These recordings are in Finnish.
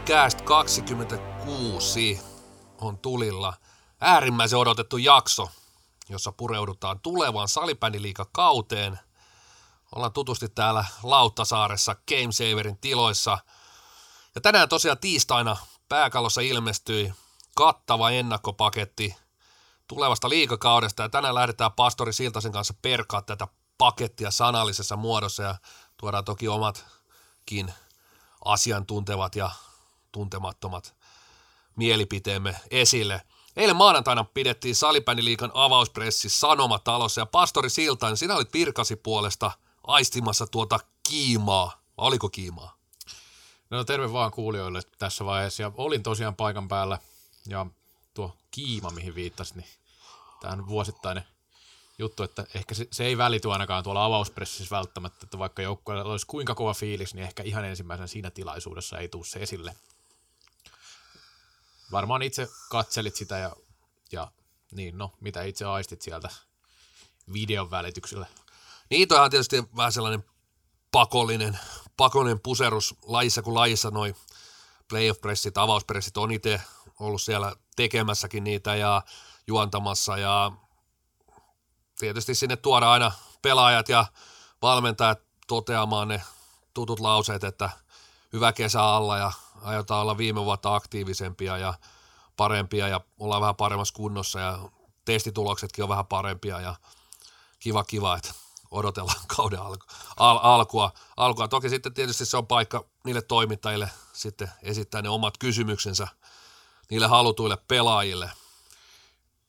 Kallokääst 26 on tulilla. Äärimmäisen odotettu jakso, jossa pureudutaan tulevaan salibändiliikakauteen. Ollaan tutusti täällä Lauttasaaressa Gamesaverin tiloissa. Ja tänään tosiaan tiistaina pääkallossa ilmestyi kattava ennakkopaketti tulevasta liikakaudesta. Ja tänään lähdetään Pastori Siltasen kanssa perkaa tätä pakettia sanallisessa muodossa ja tuodaan toki omatkin asiantuntevat ja tuntemattomat mielipiteemme esille. Eilen maanantaina pidettiin Salibändiliikan avauspressi Sanomatalossa ja Pastori Siltain, sinä olit Pirkasi puolesta aistimassa tuota kiimaa. Oliko kiimaa? No terve vaan kuulijoille tässä vaiheessa ja olin tosiaan paikan päällä ja tuo kiima, mihin viittasit, niin tämä on vuosittainen juttu, että ehkä se, se ei välity ainakaan tuolla avauspressissä välttämättä, että vaikka joukkueella olisi kuinka kova fiilis, niin ehkä ihan ensimmäisenä siinä tilaisuudessa ei tule se esille. Varmaan itse katselit sitä ja, ja niin, no, mitä itse aistit sieltä videon välityksellä? Niin, toihan on tietysti vähän sellainen pakollinen, pakollinen puserus lajissa kuin lajissa noin playoff-pressit, avauspressit on itse ollut siellä tekemässäkin niitä ja juontamassa ja tietysti sinne tuoda aina pelaajat ja valmentajat toteamaan ne tutut lauseet, että hyvä kesä alla ja aiotaan olla viime vuotta aktiivisempia ja parempia ja ollaan vähän paremmassa kunnossa ja testituloksetkin on vähän parempia ja kiva kiva, että odotellaan kauden alku, al, alkua, alkua. Toki sitten tietysti se on paikka niille toimittajille sitten esittää ne omat kysymyksensä niille halutuille pelaajille.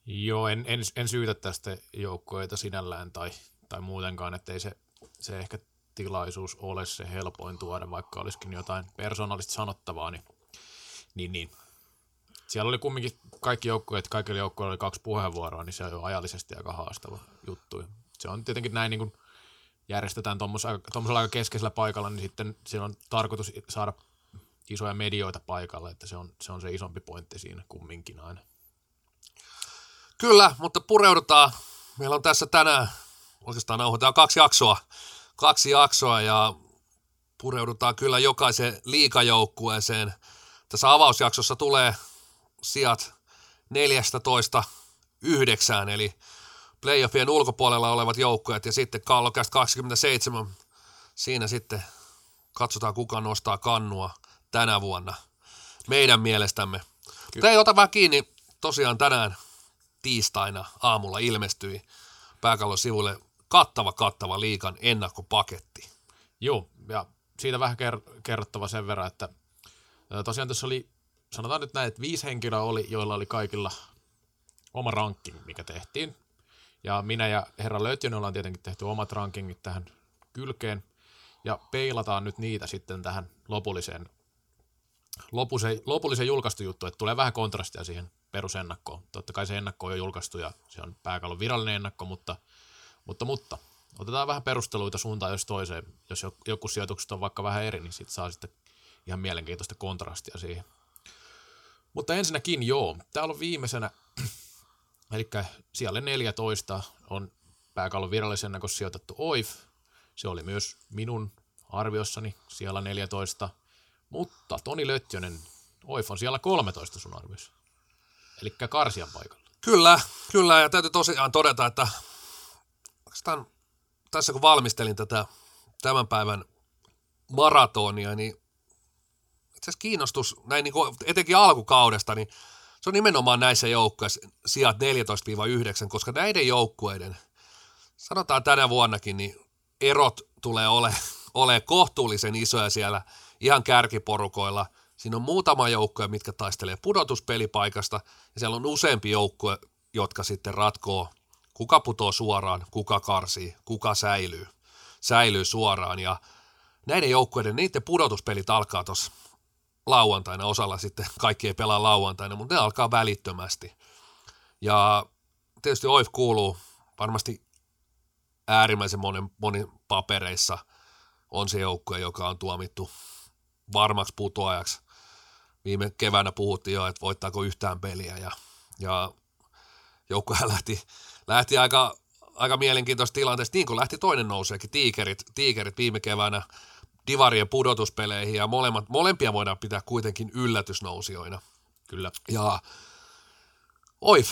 Joo, en, en, en syytä tästä joukkoita sinällään tai, tai muutenkaan, että ei se, se ehkä tilaisuus ole se helpoin tuoda, vaikka olisikin jotain persoonallista sanottavaa, niin, niin, niin. siellä oli kumminkin kaikki joukkueet, kaikilla joukkueilla oli kaksi puheenvuoroa, niin se on ajallisesti aika haastava juttu. Se on tietenkin näin, niin kuin järjestetään tuommoisella aika keskeisellä paikalla, niin sitten siellä on tarkoitus saada isoja medioita paikalle, että se on, se on se isompi pointti siinä kumminkin aina. Kyllä, mutta pureudutaan. Meillä on tässä tänään, oikeastaan nauhoitetaan kaksi jaksoa, kaksi jaksoa ja pureudutaan kyllä jokaiseen liikajoukkueeseen. Tässä avausjaksossa tulee sijat 14 yhdeksään, eli playoffien ulkopuolella olevat joukkueet ja sitten Kallokästä 27. Siinä sitten katsotaan kuka nostaa kannua tänä vuonna meidän mielestämme. Kyllä. Mutta ei ota vähän kiinni, tosiaan tänään tiistaina aamulla ilmestyi pääkallon sivulle kattava, kattava liikan ennakkopaketti. Joo, ja siitä vähän kerrottava sen verran, että tosiaan tässä oli, sanotaan nyt näin, että viisi henkilöä oli, joilla oli kaikilla oma ranking, mikä tehtiin. Ja minä ja herra Löytjönen ollaan tietenkin tehty omat rankingit tähän kylkeen, ja peilataan nyt niitä sitten tähän lopulliseen, lopulliseen, lopulliseen julkaistu juttu, että tulee vähän kontrastia siihen perusennakkoon. Totta kai se ennakko on jo julkaistu ja se on pääkallon virallinen ennakko, mutta, mutta, mutta otetaan vähän perusteluita suuntaan jos toiseen. Jos joku sijoitukset on vaikka vähän eri, niin sitten saa sitten ihan mielenkiintoista kontrastia siihen. Mutta ensinnäkin joo, täällä on viimeisenä, eli siellä 14 on pääkallon virallisen ennakossa sijoitettu OIF. Se oli myös minun arviossani siellä 14, mutta Toni Löttjönen, OIF on siellä 13 sun arviossa eli Karsian paikalla. Kyllä, kyllä, ja täytyy tosiaan todeta, että tässä kun valmistelin tätä tämän päivän maratonia, niin itse asiassa kiinnostus näin niin kuin etenkin alkukaudesta, niin se on nimenomaan näissä joukkueissa sijat 14-9, koska näiden joukkueiden, sanotaan tänä vuonnakin, niin erot tulee ole, ole kohtuullisen isoja siellä ihan kärkiporukoilla – Siinä on muutama joukkue, mitkä taistelee pudotuspelipaikasta, ja siellä on useampi joukkue, jotka sitten ratkoo, kuka putoo suoraan, kuka karsii, kuka säilyy, säilyy suoraan. Ja näiden joukkueiden, niiden pudotuspelit alkaa tuossa lauantaina, osalla sitten kaikki ei pelaa lauantaina, mutta ne alkaa välittömästi. Ja tietysti OIF kuuluu varmasti äärimmäisen monen, monin papereissa on se joukkue, joka on tuomittu varmaksi putoajaksi viime keväänä puhuttiin jo, että voittaako yhtään peliä ja, ja joukkuehan lähti, lähti aika, aika mielenkiintoista tilanteesta, niin kuin lähti toinen nouseekin, tiikerit, tiikerit viime keväänä divarien pudotuspeleihin ja molemmat, molempia voidaan pitää kuitenkin yllätysnousijoina. Kyllä. Ja Oif,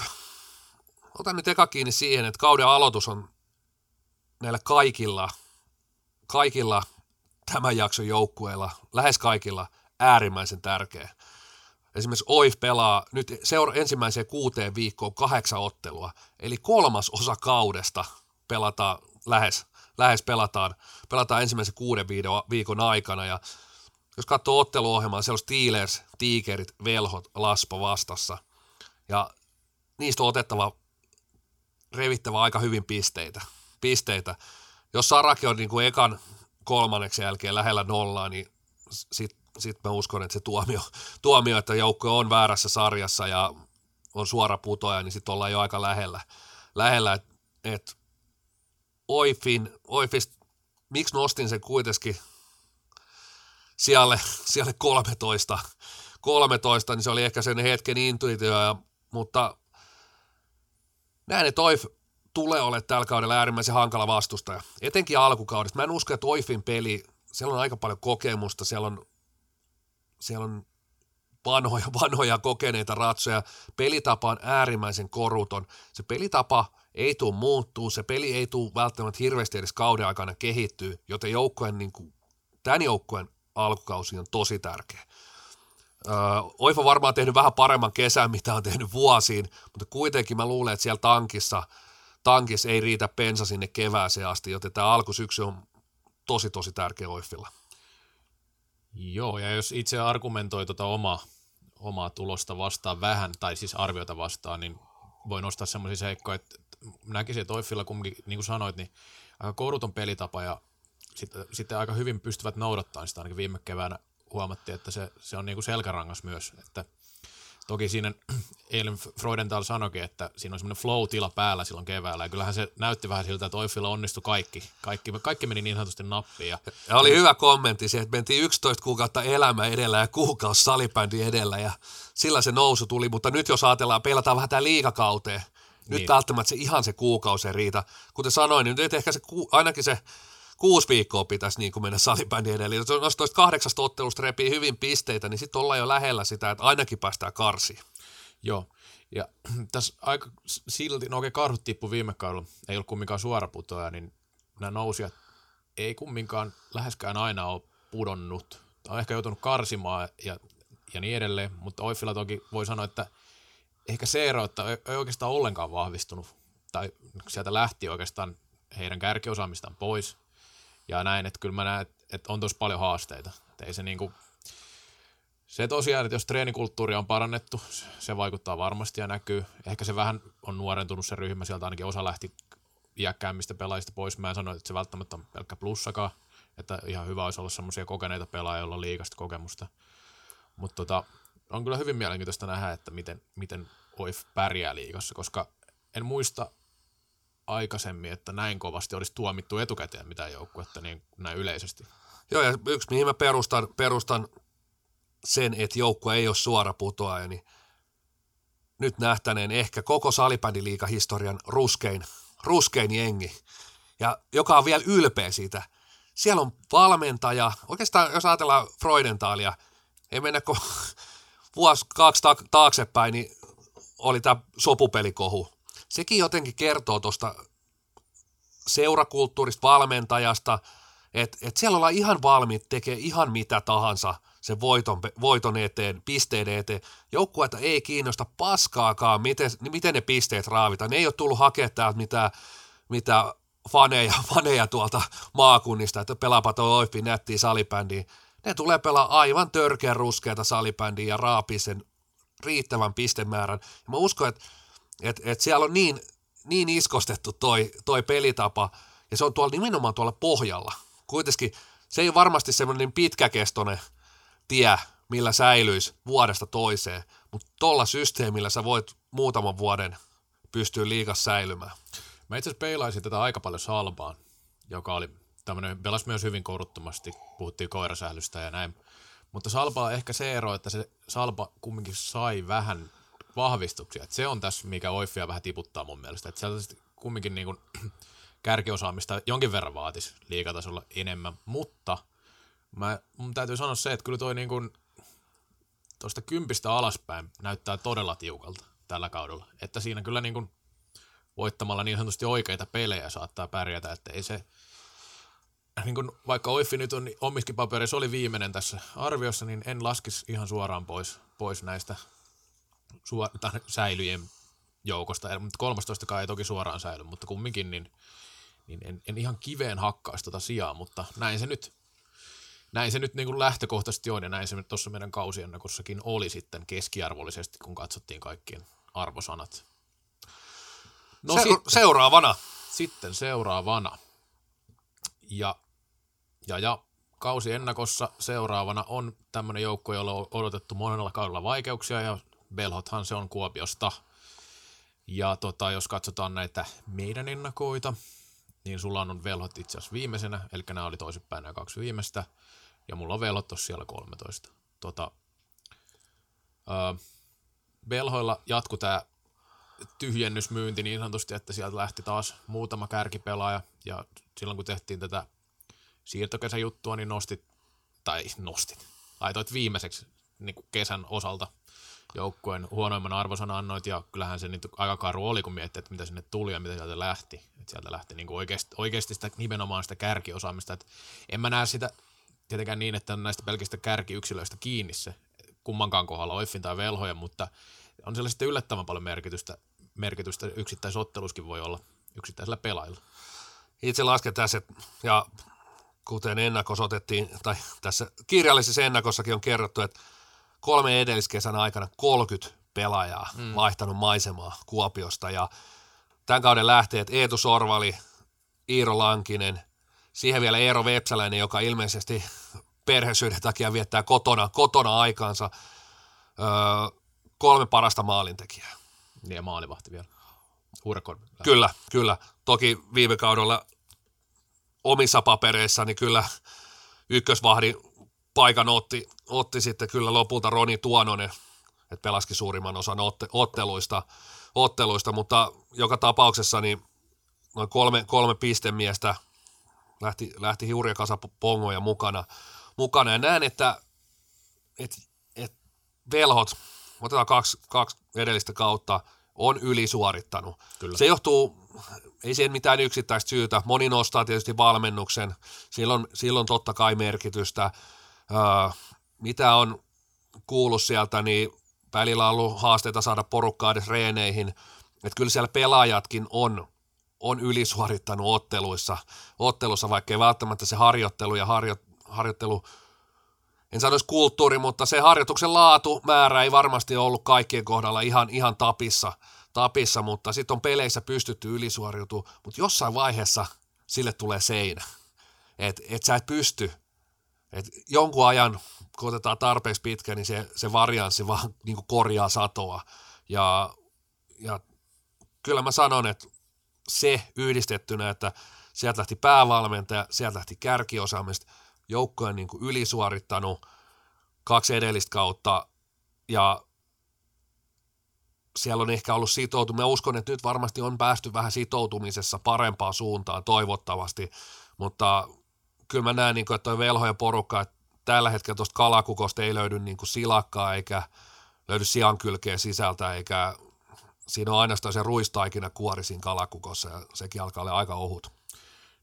otan nyt eka kiinni siihen, että kauden aloitus on näillä kaikilla, kaikilla tämän jakson joukkueilla, lähes kaikilla, äärimmäisen tärkeä. Esimerkiksi OIF pelaa nyt seura- ensimmäiseen kuuteen viikkoon kahdeksan ottelua, eli kolmas osa kaudesta pelataan lähes, lähes pelataan, pelataan ensimmäisen kuuden viikon aikana, ja jos katsoo otteluohjelmaa, siellä on Steelers, Tigerit, Velhot, Laspo vastassa, ja niistä on otettava revittävä aika hyvin pisteitä. pisteitä. Jos Saraki on niin kuin ekan kolmanneksi jälkeen lähellä nollaa, niin sitten sit mä uskon, että se tuomio, tuomio että joukko on väärässä sarjassa ja on suora putoja, niin sitten ollaan jo aika lähellä. lähellä että et Oifin, Oifist, miksi nostin sen kuitenkin siellä, siellä 13, 13, niin se oli ehkä sen hetken intuitio, ja, mutta näen, että Oif tulee olemaan tällä kaudella äärimmäisen hankala vastustaja, etenkin alkukaudesta. Mä en usko, että Oifin peli, siellä on aika paljon kokemusta, siellä on, siellä on vanhoja, vanhoja kokeneita ratsoja. Pelitapa on äärimmäisen koruton. Se pelitapa ei tule muuttuu, se peli ei tule välttämättä hirveästi edes kauden aikana kehittyy, joten joukkueen, niin kuin, tämän joukkueen alkukausi on tosi tärkeä. Öö, Oifa varmaan tehnyt vähän paremman kesän, mitä on tehnyt vuosiin, mutta kuitenkin mä luulen, että siellä tankissa, tankissa ei riitä pensa sinne kevääseen asti, joten tämä alkusyksy on tosi tosi tärkeä Oifilla. Joo, ja jos itse argumentoi tuota omaa, omaa tulosta vastaan vähän, tai siis arviota vastaan, niin voi nostaa semmoisia seikkoja, että näkisin, että Oifilla kumminkin, niin kuin sanoit, niin aika kouluton pelitapa ja sitten, sitten aika hyvin pystyvät noudattamaan sitä. Ainakin viime keväänä huomattiin, että se, se on niin kuin selkärangas myös, että Toki siinä eilen Freudenthal sanoikin, että siinä on semmoinen flow-tila päällä silloin keväällä, ja kyllähän se näytti vähän siltä, että Oifilla onnistui kaikki. Kaikki, kaikki meni niin sanotusti nappiin. Ja, ja oli hyvä kommentti se, että mentiin 11 kuukautta elämä edellä ja kuukausi salibändi edellä, ja sillä se nousu tuli, mutta nyt jos ajatellaan, peilataan vähän tämä liikakauteen, nyt niin. välttämättä se ihan se kuukausi ei riitä. Kuten sanoin, niin nyt ehkä se, ainakin se kuusi viikkoa pitäisi niin kuin mennä salibändin edelle. Jos noista kahdeksasta ottelusta repii hyvin pisteitä, niin sitten ollaan jo lähellä sitä, että ainakin päästään karsiin. Joo, ja tässä aika silti, no okei, karhut tippu viime kaudella, ei ollut kumminkaan suoraputoja, niin nämä nousijat ei kumminkaan läheskään aina ole pudonnut. On ehkä joutunut karsimaan ja, ja niin edelleen, mutta Oifilla toki voi sanoa, että ehkä se ero, että ei oikeastaan ollenkaan vahvistunut, tai sieltä lähti oikeastaan heidän kärkiosaamistaan pois, ja näin, että kyllä mä näen, että, että on tosi paljon haasteita. Että ei se niinku, se tosiaan, että jos treenikulttuuri on parannettu, se vaikuttaa varmasti ja näkyy. Ehkä se vähän on nuorentunut se ryhmä, sieltä ainakin osa lähti iäkkäämmistä pelaajista pois. Mä en sano, että se välttämättä on pelkkä plussakaan, että ihan hyvä olisi olla semmoisia kokeneita pelaajia, joilla on liikasta kokemusta. Mutta tota, on kyllä hyvin mielenkiintoista nähdä, että miten, miten OIF pärjää liigassa, koska en muista aikaisemmin, että näin kovasti olisi tuomittu etukäteen mitään joukkuetta niin näin yleisesti. Joo, ja yksi mihin mä perustan, perustan sen, että joukkue ei ole suora putoaja, niin nyt nähtäneen ehkä koko salibändiliikahistorian ruskein, ruskein jengi, ja joka on vielä ylpeä siitä. Siellä on valmentaja, oikeastaan jos ajatellaan Freudenthalia, ei mennä kuin vuosi kaksi taaksepäin, niin oli tämä sopupelikohu sekin jotenkin kertoo tuosta seurakulttuurista, valmentajasta, että et siellä ollaan ihan valmiit tekee ihan mitä tahansa sen voiton, voiton eteen, pisteiden eteen. Joukkueita ei kiinnosta paskaakaan, miten, miten ne pisteet raavitaan. Ne ei ole tullut hakemaan täältä mitään, mitä faneja, faneja tuolta maakunnista, että pelaapa tuo Oiffi nättiä salibändiä. Ne tulee pelaa aivan törkeän ruskeata salibändiä ja raapii sen riittävän pistemäärän. Ja mä uskon, että et, et siellä on niin, niin iskostettu toi, toi pelitapa, ja se on tuolla nimenomaan tuolla pohjalla. Kuitenkin se ei ole varmasti semmoinen pitkäkestoinen tie, millä säilyisi vuodesta toiseen, mutta tuolla systeemillä sä voit muutaman vuoden pystyä liikas säilymään. Mä itse asiassa peilaisin tätä aika paljon Salbaan, joka oli tämmöinen, pelasi myös hyvin koruttomasti, puhuttiin koirasählystä ja näin. Mutta Salpa on ehkä se ero, että se Salpa kumminkin sai vähän vahvistuksia. Et se on tässä, mikä Oiffia vähän tiputtaa mun mielestä. Että sieltä kumminkin niin kuin, kärkiosaamista jonkin verran vaatisi liikatasolla enemmän, mutta Mä, mun täytyy sanoa se, että kyllä toi niin kuin, tuosta kympistä alaspäin näyttää todella tiukalta tällä kaudella. Että siinä kyllä niin kuin voittamalla niin sanotusti oikeita pelejä saattaa pärjätä, että ei se, niin kuin vaikka Oiffi nyt on omiskin paperissa oli viimeinen tässä arviossa, niin en laskisi ihan suoraan pois, pois näistä suor- säilyjen joukosta. Mutta 13 ei toki suoraan säily, mutta kumminkin niin, niin en, en, ihan kiveen hakkaisi tuota sijaa, mutta näin se nyt, näin se nyt niin kuin lähtökohtaisesti on ja näin se tuossa meidän kausiennakossakin oli sitten keskiarvollisesti, kun katsottiin kaikkien arvosanat. No Se- sitten, seuraavana. Sitten seuraavana. Ja, ja, ja kausi ennakossa seuraavana on tämmöinen joukko, jolla on odotettu monella kaudella vaikeuksia ja Belhothan se on Kuopiosta. Ja tota, jos katsotaan näitä meidän ennakoita, niin sulla on Velhot itse asiassa viimeisenä, eli nämä oli toisinpäin nämä kaksi viimeistä, ja mulla on Velhot tuossa siellä 13. Tota, öö, Belhoilla jatku tämä tyhjennysmyynti niin sanotusti, että sieltä lähti taas muutama kärkipelaaja, ja silloin kun tehtiin tätä siirtokesäjuttua, niin nostit, tai nostit, laitoit viimeiseksi niin kuin kesän osalta joukkueen huonoimman arvosan annoit, ja kyllähän se nyt aika karu oli, kun miettii, että mitä sinne tuli ja mitä sieltä lähti. Että sieltä lähti niin oikeasti, oikeasti sitä, nimenomaan sitä kärkiosaamista. Että en mä näe sitä tietenkään niin, että on näistä pelkistä kärkiyksilöistä kiinni se kummankaan kohdalla, Oiffin tai Velhoja, mutta on siellä sitten yllättävän paljon merkitystä, merkitystä yksittäisotteluskin voi olla yksittäisellä pelaajilla. Itse lasken tässä, ja kuten ennakos otettiin, tai tässä kirjallisessa ennakossakin on kerrottu, että kolme edelliskesän aikana 30 pelaajaa mm. vaihtanut maisemaa Kuopiosta, ja tämän kauden lähteet Eetu Sorvali, Iiro Lankinen, siihen vielä Eero Vepsäläinen, joka ilmeisesti perhesyyden takia viettää kotona, kotona aikaansa. Öö, kolme parasta maalintekijää. Niin ja maalivahti vielä. Huurekon. Kyllä, kyllä. Toki viime kaudella omissa papereissa niin kyllä ykkösvahdin paikan otti, otti sitten kyllä lopulta Roni Tuononen, että pelaski suurimman osan otte, otteluista, otteluista, mutta joka tapauksessa niin noin kolme, kolme pistemiestä lähti, lähti kasa pongoja mukana, mukana. Ja näen, että et, et velhot, otetaan kaksi, kaksi edellistä kautta, on ylisuorittanut. Kyllä. Se johtuu, ei siihen mitään yksittäistä syytä. Moni nostaa tietysti valmennuksen, silloin, silloin totta kai merkitystä. Öö, mitä on kuullut sieltä, niin välillä on ollut haasteita saada porukkaa edes reeneihin. Että kyllä siellä pelaajatkin on, on ylisuorittanut otteluissa, ottelussa, vaikka ei välttämättä se harjoittelu ja harjo, harjoittelu en sanoisi kulttuuri, mutta se harjoituksen laatu määrä ei varmasti ollut kaikkien kohdalla ihan, ihan tapissa, tapissa mutta sitten on peleissä pystytty ylisuoriutumaan, mutta jossain vaiheessa sille tulee seinä, että et sä et pysty, et jonkun ajan, kun otetaan tarpeeksi pitkä, niin se, se varianssi vaan niin korjaa satoa, ja, ja kyllä mä sanon, että se yhdistettynä, että sieltä lähti päävalmentaja, sieltä lähti kärkiosaamista, joukkojen niin kuin ylisuorittanut kaksi edellistä kautta ja siellä on ehkä ollut sitoutuminen. Mä uskon, että nyt varmasti on päästy vähän sitoutumisessa parempaan suuntaan toivottavasti, mutta kyllä mä näen, niin kuin, että toi velho ja porukka, että tällä hetkellä tuosta kalakukosta ei löydy niin kuin silakkaa eikä löydy siankylkeä sisältä, eikä siinä on ainoastaan se ruistaikina kuori siinä kalakukossa ja sekin alkaa olla aika ohut.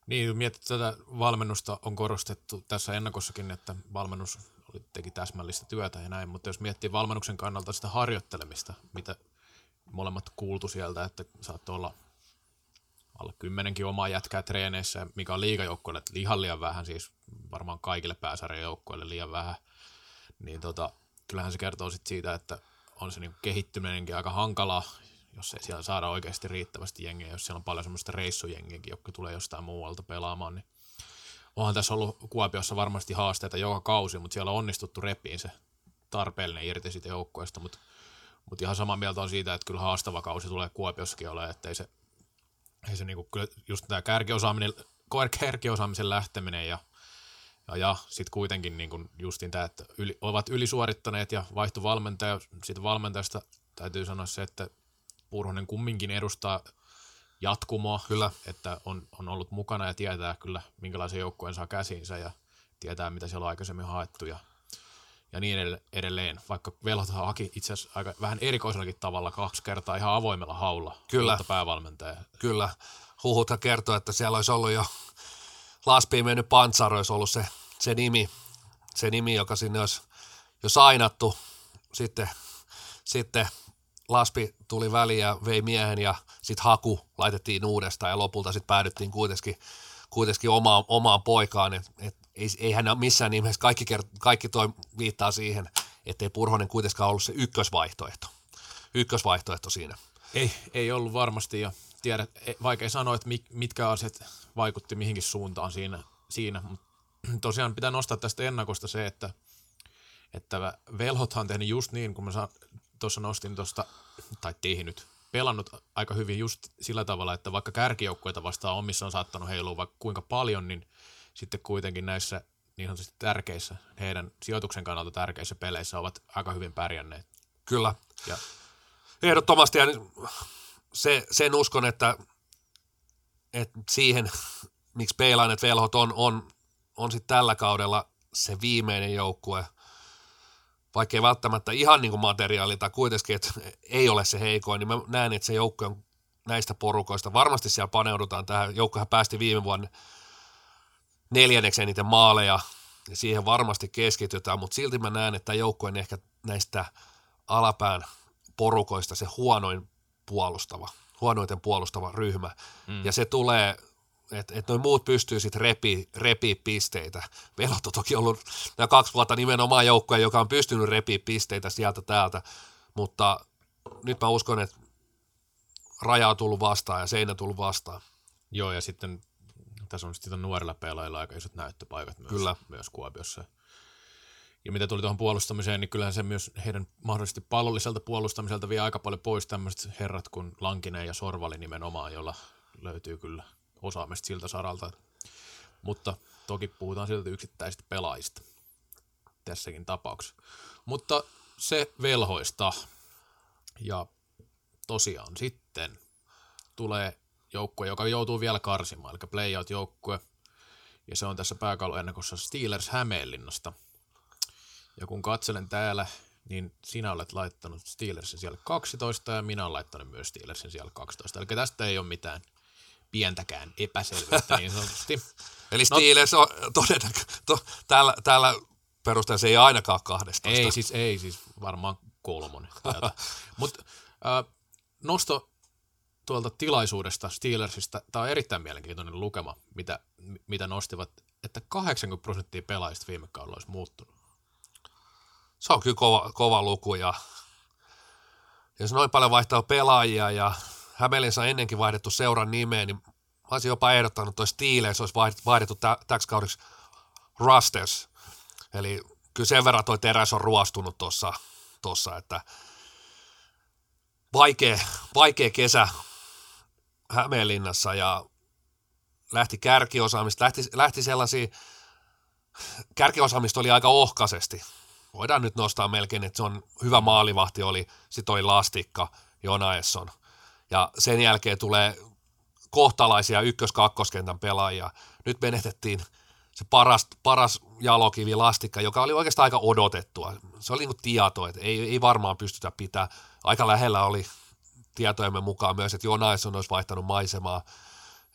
Niin, mietit tätä valmennusta on korostettu tässä ennakossakin, että valmennus oli, teki täsmällistä työtä ja näin, mutta jos miettii valmennuksen kannalta sitä harjoittelemista, mitä molemmat kuultu sieltä, että saattoi olla alle kymmenenkin omaa jätkää treeneissä, mikä on liigajoukkoille, että ihan liian vähän, siis varmaan kaikille pääsarjajoukkoille liian vähän, niin tota, kyllähän se kertoo sit siitä, että on se niin kehittyminenkin aika hankalaa jos ei siellä saada oikeasti riittävästi jengiä, jos siellä on paljon semmoista reissujengiäkin, jotka tulee jostain muualta pelaamaan, niin onhan tässä ollut Kuopiossa varmasti haasteita joka kausi, mutta siellä on onnistuttu repiin se tarpeellinen irti siitä joukkueesta, mutta, mutta ihan samaa mieltä on siitä, että kyllä haastava kausi tulee Kuopiossakin ole, että ei se, ei se niinku, kyllä just tämä kärkiosaaminen, kärkiosaamisen lähteminen ja ja, ja sitten kuitenkin niin kun justin tämä, että yli, ovat ylisuorittaneet ja vaihtu valmentaja. Siitä valmentajasta täytyy sanoa se, että Purhonen kumminkin edustaa jatkumoa, kyllä. että on, on ollut mukana ja tietää kyllä, minkälaisen joukkueen saa käsiinsä ja tietää mitä siellä on aikaisemmin haettu ja, ja niin edelleen. Vaikka velhot haki itse asiassa aika vähän erikoisellakin tavalla kaksi kertaa ihan avoimella haulla. Kyllä. päävalmentaja. Kyllä. Huhuthan kertoo, että siellä olisi ollut jo Laspiin mennyt Pantsar olisi ollut se, se nimi, se nimi, joka sinne olisi jo sainattu. Sitten, sitten Laspi tuli väliin ja vei miehen ja sitten haku laitettiin uudestaan ja lopulta sitten päädyttiin kuitenkin, kuitenkin omaan, omaan poikaan. Et, et, ei, ei hän missään nimessä, kaikki, kaikki toi viittaa siihen, ettei Purhonen kuitenkaan ollut se ykkösvaihtoehto. Ykkösvaihtoehto siinä. Ei, ei ollut varmasti ja tiedät, e, vaikea sanoa, että mitkä asiat vaikutti mihinkin suuntaan siinä, siinä. mutta tosiaan pitää nostaa tästä ennakosta se, että, että velhothan on tehnyt just niin, kun mä tuossa nostin tuosta, tai tehnyt, pelannut aika hyvin just sillä tavalla, että vaikka kärkijoukkueita vastaan omissa on saattanut heilua vaikka kuinka paljon, niin sitten kuitenkin näissä niin sanotusti tärkeissä, heidän sijoituksen kannalta tärkeissä peleissä ovat aika hyvin pärjänneet. Kyllä. Ja. Ehdottomasti, ja se, sen uskon, että, että siihen, miksi peilainet velhot on, on, on sitten tällä kaudella se viimeinen joukkue, vaikkei välttämättä ihan niin kuin materiaali tai kuitenkin, että ei ole se heikoin, niin mä näen, että se joukkue on näistä porukoista. Varmasti siellä paneudutaan tähän. Joukkohan päästi viime vuonna neljänneksi eniten maaleja, ja siihen varmasti keskitytään, mutta silti mä näen, että joukkue on ehkä näistä alapään porukoista se huonoin puolustava, huonoiten puolustava ryhmä. Mm. Ja se tulee, että et noin muut pystyy sitten repi, repi pisteitä. Velot on toki ollut nämä kaksi vuotta nimenomaan joukkoja, joka on pystynyt repi pisteitä sieltä täältä, mutta nyt mä uskon, että raja on tullut vastaan ja seinä tullut vastaan. Joo, ja sitten tässä on sitten nuorilla pelaajilla aika isot näyttöpaikat myös, Kyllä. myös Kuopiossa. Ja mitä tuli tuohon puolustamiseen, niin kyllähän se myös heidän mahdollisesti pallolliselta puolustamiselta vie aika paljon pois tämmöiset herrat kuin Lankinen ja Sorvali nimenomaan, jolla löytyy kyllä osaamista siltä saralta. Mutta toki puhutaan siltä yksittäisistä pelaajista tässäkin tapauksessa. Mutta se velhoista. Ja tosiaan sitten tulee joukkue, joka joutuu vielä karsimaan, eli playout-joukkue. Ja se on tässä pääkalloennakossa Steelers Hämeenlinnasta – ja kun katselen täällä, niin sinä olet laittanut Steelersin siellä 12 ja minä olen laittanut myös Steelersin siellä 12. Eli tästä ei ole mitään pientäkään epäselvyyttä niin sanotusti. Eli no- Steelers no, on todennäköisesti, to, täällä, täällä perusteella se ei ainakaan 12. Ei siis, ei siis varmaan kolmonen. Mutta äh, nosto tuolta tilaisuudesta Steelersistä, tämä on erittäin mielenkiintoinen lukema, mitä, mitä nostivat, että 80 prosenttia pelaajista viime kaudella olisi muuttunut se on kyllä kova, kova luku ja jos noin paljon vaihtaa pelaajia ja Hämeenlinnassa on ennenkin vaihdettu seuran nimeen, niin mä olisin jopa ehdottanut, että Steelers olisi vaihdettu täksi kaudeksi Rusters. Eli kyllä sen verran toi teräs on ruostunut tuossa, tossa, että vaikea, vaikea kesä Hämeenlinnassa ja lähti kärkiosaamista, lähti, lähti sellaisia, kärkiosaamista oli aika ohkaisesti voidaan nyt nostaa melkein, että se on hyvä maalivahti oli, sitten oli Lastikka, Jonaesson. Ja sen jälkeen tulee kohtalaisia ykkös-kakkoskentän pelaajia. Nyt menetettiin se paras, paras jalokivi Lastikka, joka oli oikeastaan aika odotettua. Se oli niin kuin tieto, että ei, ei varmaan pystytä pitää. Aika lähellä oli tietojemme mukaan myös, että Jonaesson olisi vaihtanut maisemaa.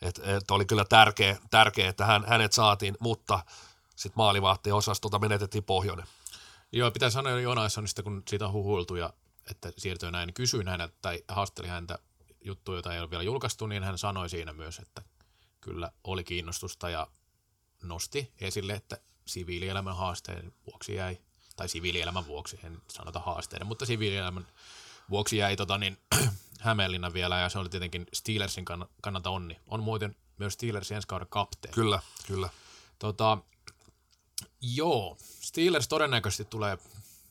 Että et oli kyllä tärkeä, tärkeä että hän, hänet saatiin, mutta sitten maalivahti osastolta menetettiin pohjoinen. Joo, pitää sanoa Jonassonista, kun siitä on huhuiltu ja että siirtyy näin, kysyin häneltä tai haasteli häntä juttuja, joita ei ole vielä julkaistu, niin hän sanoi siinä myös, että kyllä oli kiinnostusta ja nosti esille, että siviilielämän haasteen vuoksi jäi, tai siviilielämän vuoksi, en sanota haasteiden, mutta siviilielämän vuoksi jäi tota, niin, Hämeenlinna vielä, ja se oli tietenkin Steelersin kannalta onni. On muuten myös Steelersin ensi kauden kapteeni. Kyllä, kyllä. Tota, Joo, Steelers todennäköisesti tulee,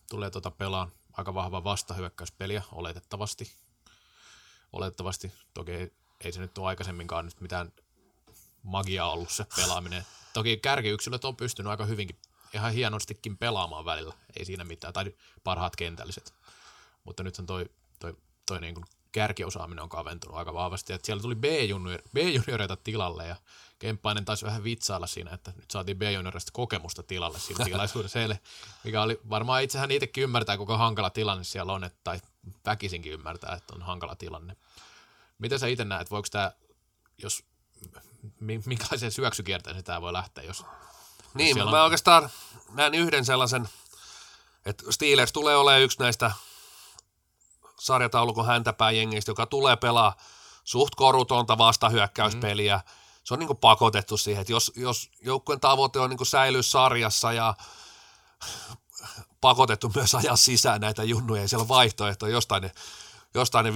tulee tota pelaa aika vahva vastahyökkäyspeliä, oletettavasti. Oletettavasti, toki ei, ei se nyt ole aikaisemminkaan nyt mitään magiaa ollut se pelaaminen. Toki kärkiyksilöt on pystynyt aika hyvinkin, ihan hienostikin pelaamaan välillä, ei siinä mitään, tai parhaat kentälliset. Mutta nyt on toi, toi, toi niin kuin kärkiosaaminen on kaventunut aika vahvasti. Et siellä tuli B-junior, B-junioreita tilalle ja Kemppainen taisi vähän vitsailla siinä, että nyt saatiin B-juniorista kokemusta tilalle siinä tilaisuudessa heille, mikä oli varmaan itsehän itsekin ymmärtää, kuinka hankala tilanne siellä on, että, tai väkisinkin ymmärtää, että on hankala tilanne. Miten sä itse näet, voiko tämä, jos, minkälaiseen syöksykierteeseen tämä voi lähteä, jos Niin, mä on... oikeastaan näen yhden sellaisen, että Steelers tulee olemaan yksi näistä sarjataulukon häntäpääjengistä, joka tulee pelaa suht korutonta vastahyökkäyspeliä. Mm. Se on niin kuin pakotettu siihen, että jos, jos joukkueen tavoite on niin kuin säilyä sarjassa ja pakotettu myös ajaa sisään näitä junnuja, ja siellä on vaihtoehto, jostain ne, jostain ne 15-20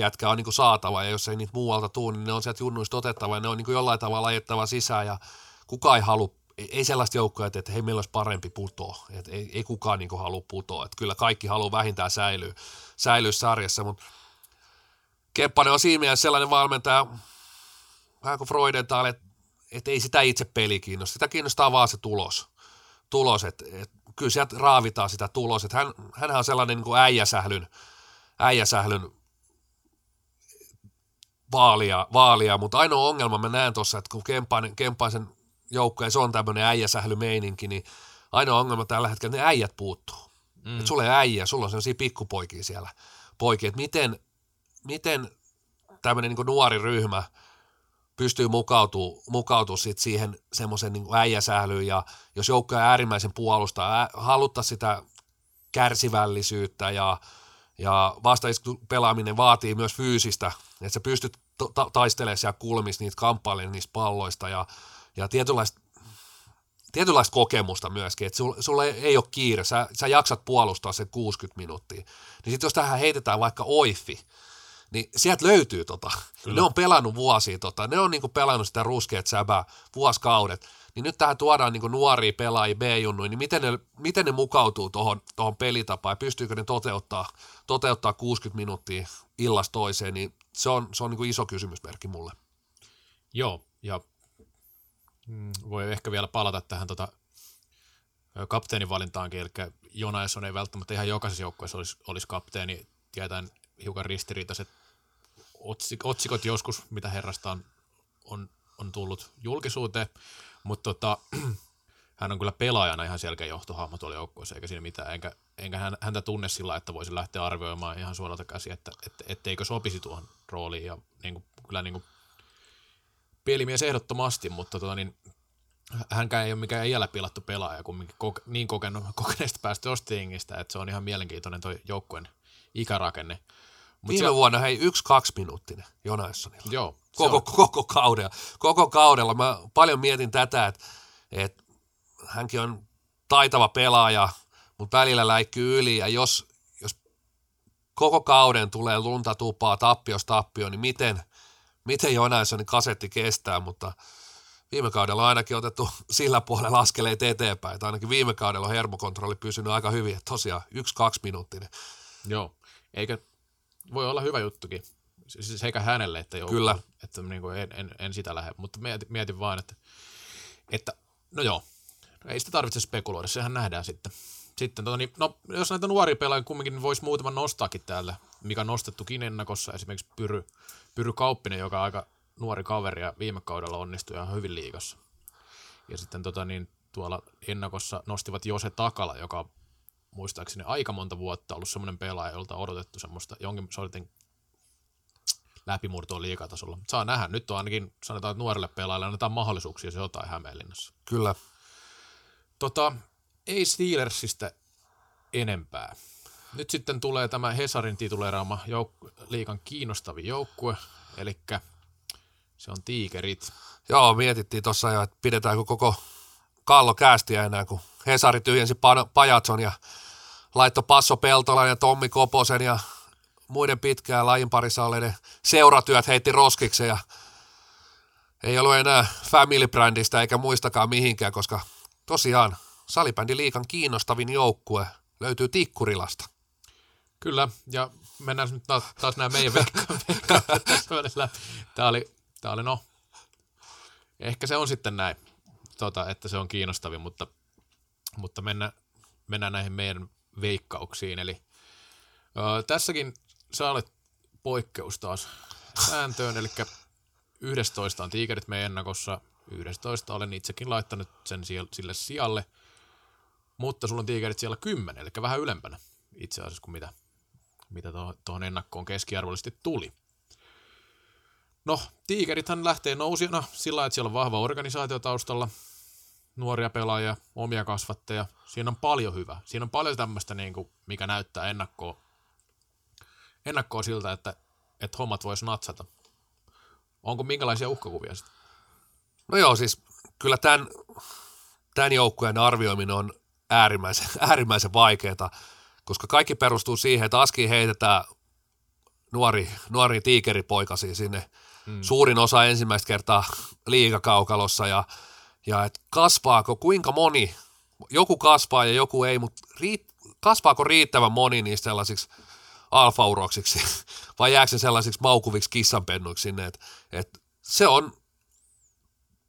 jätkää on niin kuin saatava, ja jos ei niitä muualta tule, niin ne on sieltä junnuista otettava, ja ne on niin kuin jollain tavalla ajettava sisään, ja kukaan ei halua ei sellaista joukkoa, että, hei, meillä olisi parempi putoa. Että ei, ei kukaan niin halua putoa. Että kyllä kaikki haluaa vähintään säilyä, säilyä sarjassa, mutta Kemppanen on siinä mielessä sellainen valmentaja, vähän kuin Freudenthal, että, että ei sitä itse peli kiinnosta. Sitä kiinnostaa vaan se tulos. tulos että, että kyllä sieltä raavitaan sitä tulos. Että hän, hänhän on sellainen niin kuin äijäsählyn, äijäsählyn vaalia, vaalia, mutta ainoa ongelma mä näen tuossa, että kun Kemppainen, Kemppaisen se on tämmöinen äijäsählymeininki, niin ainoa ongelma tällä hetkellä, ne äijät puuttuu. Mm. Että sulla ei äijä, sulla on sellaisia pikkupoikia siellä, poikia, että miten, miten tämmöinen niin nuori ryhmä pystyy mukautumaan mukautuu sit siihen semmoisen niin äijäsählyyn ja jos joukko on äärimmäisen puolusta, ää, haluttaa sitä kärsivällisyyttä ja, ja pelaaminen vaatii myös fyysistä, että sä pystyt ta- taistelemaan siellä kulmissa niitä kamppailemaan niistä palloista ja ja tietynlaista, tietynlaista kokemusta myöskin, että sulla, sulla ei ole kiire, sä, sä jaksat puolustaa sen 60 minuuttia. Niin sitten jos tähän heitetään vaikka oifi, niin sieltä löytyy tota. Kyllä. Ne on pelannut vuosia tota, ne on niinku pelannut sitä ruskeat säbää vuosikaudet. Niin nyt tähän tuodaan niinku nuoria pelaajia B-junnuja, niin miten ne, miten ne mukautuu tuohon tohon pelitapaan ja pystyykö ne toteuttaa, toteuttaa 60 minuuttia illasta toiseen, niin se on, se on niinku iso kysymysmerkki mulle. Joo, ja Mm, voi ehkä vielä palata tähän tota, kapteenivalintaankin, eli Jonaison ei välttämättä ihan jokaisessa joukkueessa olisi, olisi kapteeni, tietään hiukan ristiriitaiset otsik, otsikot joskus, mitä herrastaan on, on tullut julkisuuteen, mutta tota, hän on kyllä pelaajana ihan selkeä johtohahmo tuolla joukkueessa, eikä siinä mitään, enkä, enkä hän, häntä tunne sillä, että voisi lähteä arvioimaan ihan suoralta käsi, että, että etteikö sopisi tuohon rooliin, ja niin kuin, kyllä niin kuin pelimies ehdottomasti, mutta tota, niin, hänkään ei ole mikään iällä pilattu pelaaja, kumminkin koke, niin kokenut, kokeneesta päästä Ostingista, että se on ihan mielenkiintoinen tuo joukkueen ikärakenne. Mut Viime se, vuonna hei yksi-kaksi minuuttinen Jonassonilla. Joo. Koko, koko, kaudella. Koko kaudella. Mä paljon mietin tätä, että, että hänkin on taitava pelaaja, mutta välillä läikkyy yli ja jos, jos koko kauden tulee lunta tupaa tappios tappio, niin miten – miten Jonaissonin kasetti kestää, mutta viime kaudella on ainakin otettu sillä puolella askeleet eteenpäin, että ainakin viime kaudella on hermokontrolli pysynyt aika hyvin, että tosiaan yksi-kaksi minuuttinen. Joo, eikä voi olla hyvä juttukin, siis sekä hänelle että joukkueelle, Kyllä. että niin kuin en, en, en, sitä lähde, mutta mietin, mietin vaan, että, että no joo, ei sitä tarvitse spekuloida, sehän nähdään sitten. Sitten, tota, niin, no, jos näitä nuoria pelaajia kumminkin voisi muutaman nostaakin täällä, mikä on nostettukin ennakossa, esimerkiksi Pyry, Pyry Kauppinen, joka on aika nuori kaveri ja viime kaudella onnistui ihan hyvin liigassa. Ja sitten tota, niin, tuolla ennakossa nostivat Jose Takala, joka muistaakseni aika monta vuotta ollut semmoinen pelaaja, jolta on odotettu semmoista jonkin sortin läpimurtoa liikatasolla. Saa nähdä. Nyt on ainakin, sanotaan, että nuorelle pelaajalle annetaan mahdollisuuksia se jotain Hämeenlinnassa. Kyllä. Tota, ei Steelersistä enempää. Nyt sitten tulee tämä Hesarin tituleeraama jouk- liikan kiinnostavin joukkue, eli se on Tiikerit. Joo, mietittiin tuossa jo, että pidetäänkö koko kallo käästiä enää, kun Hesari tyhjensi Pajatson ja laitto Passo Peltolan ja Tommi Koposen ja muiden pitkään lajin parissa olleiden seuratyöt heitti roskiksi ja ei ollut enää family brandista eikä muistakaan mihinkään, koska tosiaan salibändi liikan kiinnostavin joukkue löytyy Tikkurilasta. Kyllä, ja mennään nyt taas, taas nämä meidän veikkaat Tämä oli, tämä oli no, ehkä se on sitten näin, tota, että se on kiinnostavin, mutta, mutta mennään, mennään näihin meidän veikkauksiin. Eli ö, tässäkin sä olet poikkeus taas sääntöön, eli 11 on tiikerit meidän ennakossa, 11 olen itsekin laittanut sen sille sijalle, mutta sulla on tiikerit siellä 10, eli vähän ylempänä itse asiassa kuin mitä, mitä tuohon ennakkoon keskiarvollisesti tuli. No, tiikerithän lähtee nousijana sillä että siellä on vahva organisaatio taustalla, nuoria pelaajia, omia kasvatteja. Siinä on paljon hyvää. Siinä on paljon tämmöistä, niin kuin, mikä näyttää ennakkoa, ennakkoa siltä, että, että hommat vois natsata. Onko minkälaisia uhkakuvia sitten? No joo, siis kyllä tämän, tämän joukkueen arvioiminen on äärimmäisen, äärimmäisen vaikeaa, koska kaikki perustuu siihen, että Aski heitetään nuori, nuori tiikeripoikasi sinne. Hmm. suurin osa ensimmäistä kertaa liigakaukalossa ja, ja et kasvaako kuinka moni, joku kasvaa ja joku ei, mutta riit, kasvaako riittävän moni niistä sellaisiksi alfauroksiksi? Vai jääkö se sellaisiksi maukuviksi kissanpennuiksi sinne, että et se on,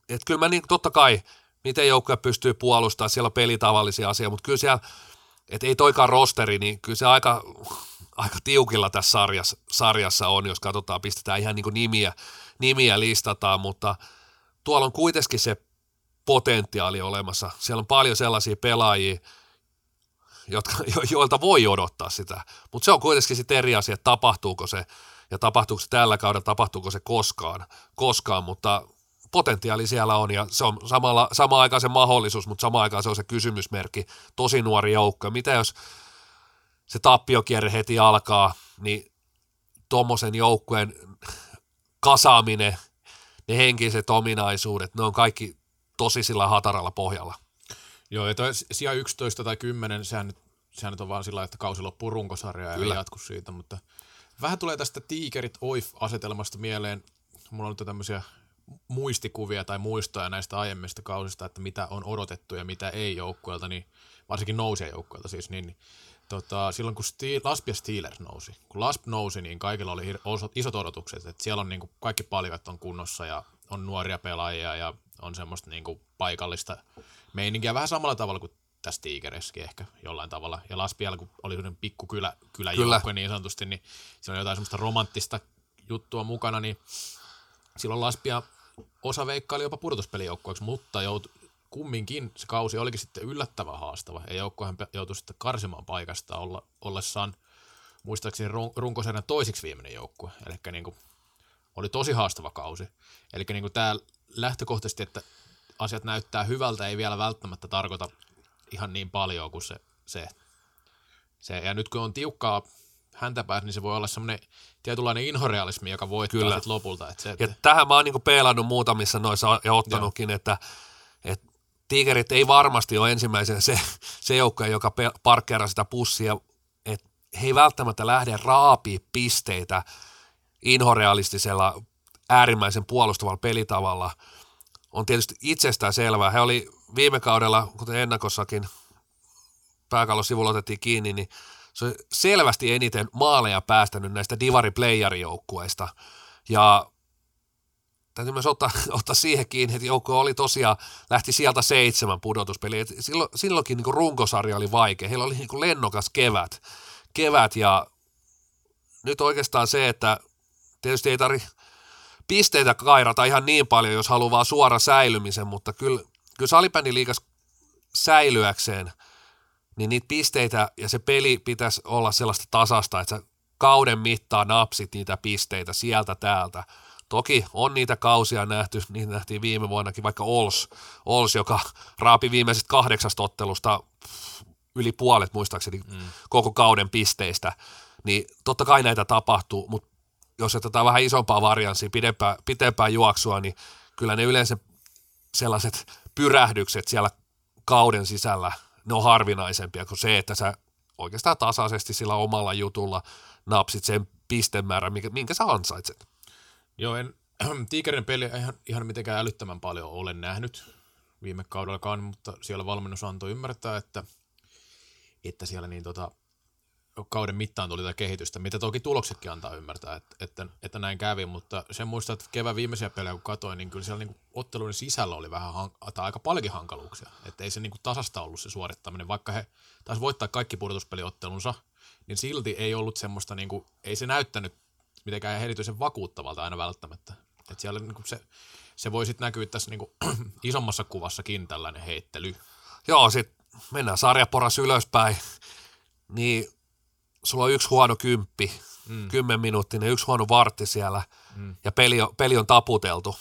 että kyllä mä niin, totta kai, miten joukkoja pystyy puolustamaan, siellä on pelitavallisia asioita, mutta kyllä siellä, että ei toikaan rosteri, niin kyllä se aika, aika tiukilla tässä sarjassa, sarjassa on, jos katsotaan, pistetään ihan niin nimiä, nimiä listataan, mutta tuolla on kuitenkin se potentiaali olemassa. Siellä on paljon sellaisia pelaajia, jotka, jo, joilta voi odottaa sitä, mutta se on kuitenkin sitten eri asia, että tapahtuuko se, ja tapahtuuko se tällä kaudella, tapahtuuko se koskaan, koskaan mutta potentiaali siellä on ja se on samalla, sama aikaan se mahdollisuus, mutta samaan aikaan se on se kysymysmerkki, tosi nuori joukko. Mitä jos se tappiokierre heti alkaa, niin tuommoisen joukkueen kasaaminen, ne henkiset ominaisuudet, ne on kaikki tosi sillä hataralla pohjalla. Joo, ja toi sija 11 tai 10, sehän nyt, sehän nyt on vaan sillä että kausi loppuu runkosarjaa ja Kyllä. jatku siitä, mutta vähän tulee tästä tiikerit oif-asetelmasta mieleen. Mulla on nyt tämmöisiä muistikuvia tai muistoja näistä aiemmista kausista, että mitä on odotettu ja mitä ei joukkueelta, niin varsinkin nousee joukkueelta siis, niin, niin tota, silloin kun Steel, Lasp ja Steelers nousi, kun Lasp nousi, niin kaikilla oli hir- isot odotukset, että siellä on niin kuin kaikki palikat on kunnossa ja on nuoria pelaajia ja on semmoista niin kuin paikallista meininkiä vähän samalla tavalla kuin tässä Tigereskin ehkä jollain tavalla. Ja Laspialla, kun oli sellainen pikku kylä, kyläjoukkue niin sanotusti, niin siinä on jotain semmoista romanttista juttua mukana, niin silloin Laspia osa veikkaili jopa pudotuspelijoukkueeksi, mutta joutui, kumminkin se kausi olikin sitten yllättävän haastava. Ja joukkohan joutui sitten karsimaan paikasta olla, ollessaan muistaakseni runkosarjan toisiksi viimeinen joukkue. Eli niin kuin, oli tosi haastava kausi. Eli niin tämä lähtökohtaisesti, että asiat näyttää hyvältä, ei vielä välttämättä tarkoita ihan niin paljon kuin se, se, se. Ja nyt kun on tiukkaa häntä päässä, niin se voi olla semmoinen tietynlainen inhorealismi, joka voittaa Kyllä. lopulta. Että se, että... Ja tähän mä oon niin peilannut muutamissa noissa ja ottanutkin, Joo. että, että Tigerit ei varmasti ole ensimmäisenä se, se joukko, joka parkkeeraa sitä pussia, että he ei välttämättä lähde raapii pisteitä inhorealistisella äärimmäisen puolustavalla pelitavalla. On tietysti itsestään selvää. He oli viime kaudella, kuten ennakossakin pääkallosivulla otettiin kiinni, niin se on selvästi eniten maaleja päästänyt näistä divari joukkueista Ja täytyy myös ottaa, ottaa siihen kiinni, että joukko oli tosiaan, lähti sieltä seitsemän pudotuspeliä. Silloin, silloinkin niin runkosarja oli vaikea. Heillä oli niin lennokas kevät, kevät ja nyt oikeastaan se, että tietysti ei tarvitse pisteitä kairata ihan niin paljon, jos haluaa suora säilymisen, mutta kyllä, kyllä salibändiliikas säilyäkseen – niin niitä pisteitä ja se peli pitäisi olla sellaista tasasta, että sä kauden mittaan napsit niitä pisteitä sieltä täältä. Toki on niitä kausia nähty, niitä nähtiin viime vuonnakin, vaikka Ols, Ols joka raapi viimeisestä kahdeksasta ottelusta yli puolet muistaakseni mm. koko kauden pisteistä, niin totta kai näitä tapahtuu, mutta jos otetaan vähän isompaa varianssia, pidempää, pitempää juoksua, niin kyllä ne yleensä sellaiset pyrähdykset siellä kauden sisällä ne on harvinaisempia kuin se, että sä oikeastaan tasaisesti sillä omalla jutulla napsit sen pistemäärän, minkä, minkä sä ansaitset. Joo, en Tiikerin peli ihan, ihan mitenkään älyttömän paljon ole nähnyt viime kaudellakaan, mutta siellä valmennus antoi ymmärtää, että, että siellä niin tota, kauden mittaan tuli tätä kehitystä, mitä toki tuloksetkin antaa ymmärtää, että, että, että näin kävi, mutta sen muistaa, että kevään viimeisiä pelejä kun katsoin, niin kyllä siellä niin otteluiden sisällä oli vähän tai aika paljonkin hankaluuksia, että ei se niin tasasta ollut se suorittaminen, vaikka he taisi voittaa kaikki pudotuspeliottelunsa, niin silti ei ollut semmoista, niin kuin, ei se näyttänyt mitenkään erityisen vakuuttavalta aina välttämättä. Et siellä niin kuin se, se voi sitten näkyä tässä niin kuin, isommassa kuvassakin tällainen heittely. Joo, sitten mennään sarjaporas ylöspäin, niin sulla on yksi huono kymppi, mm. kymmen minuuttinen, yksi huono vartti siellä, mm. ja peli on, peli on taputeltu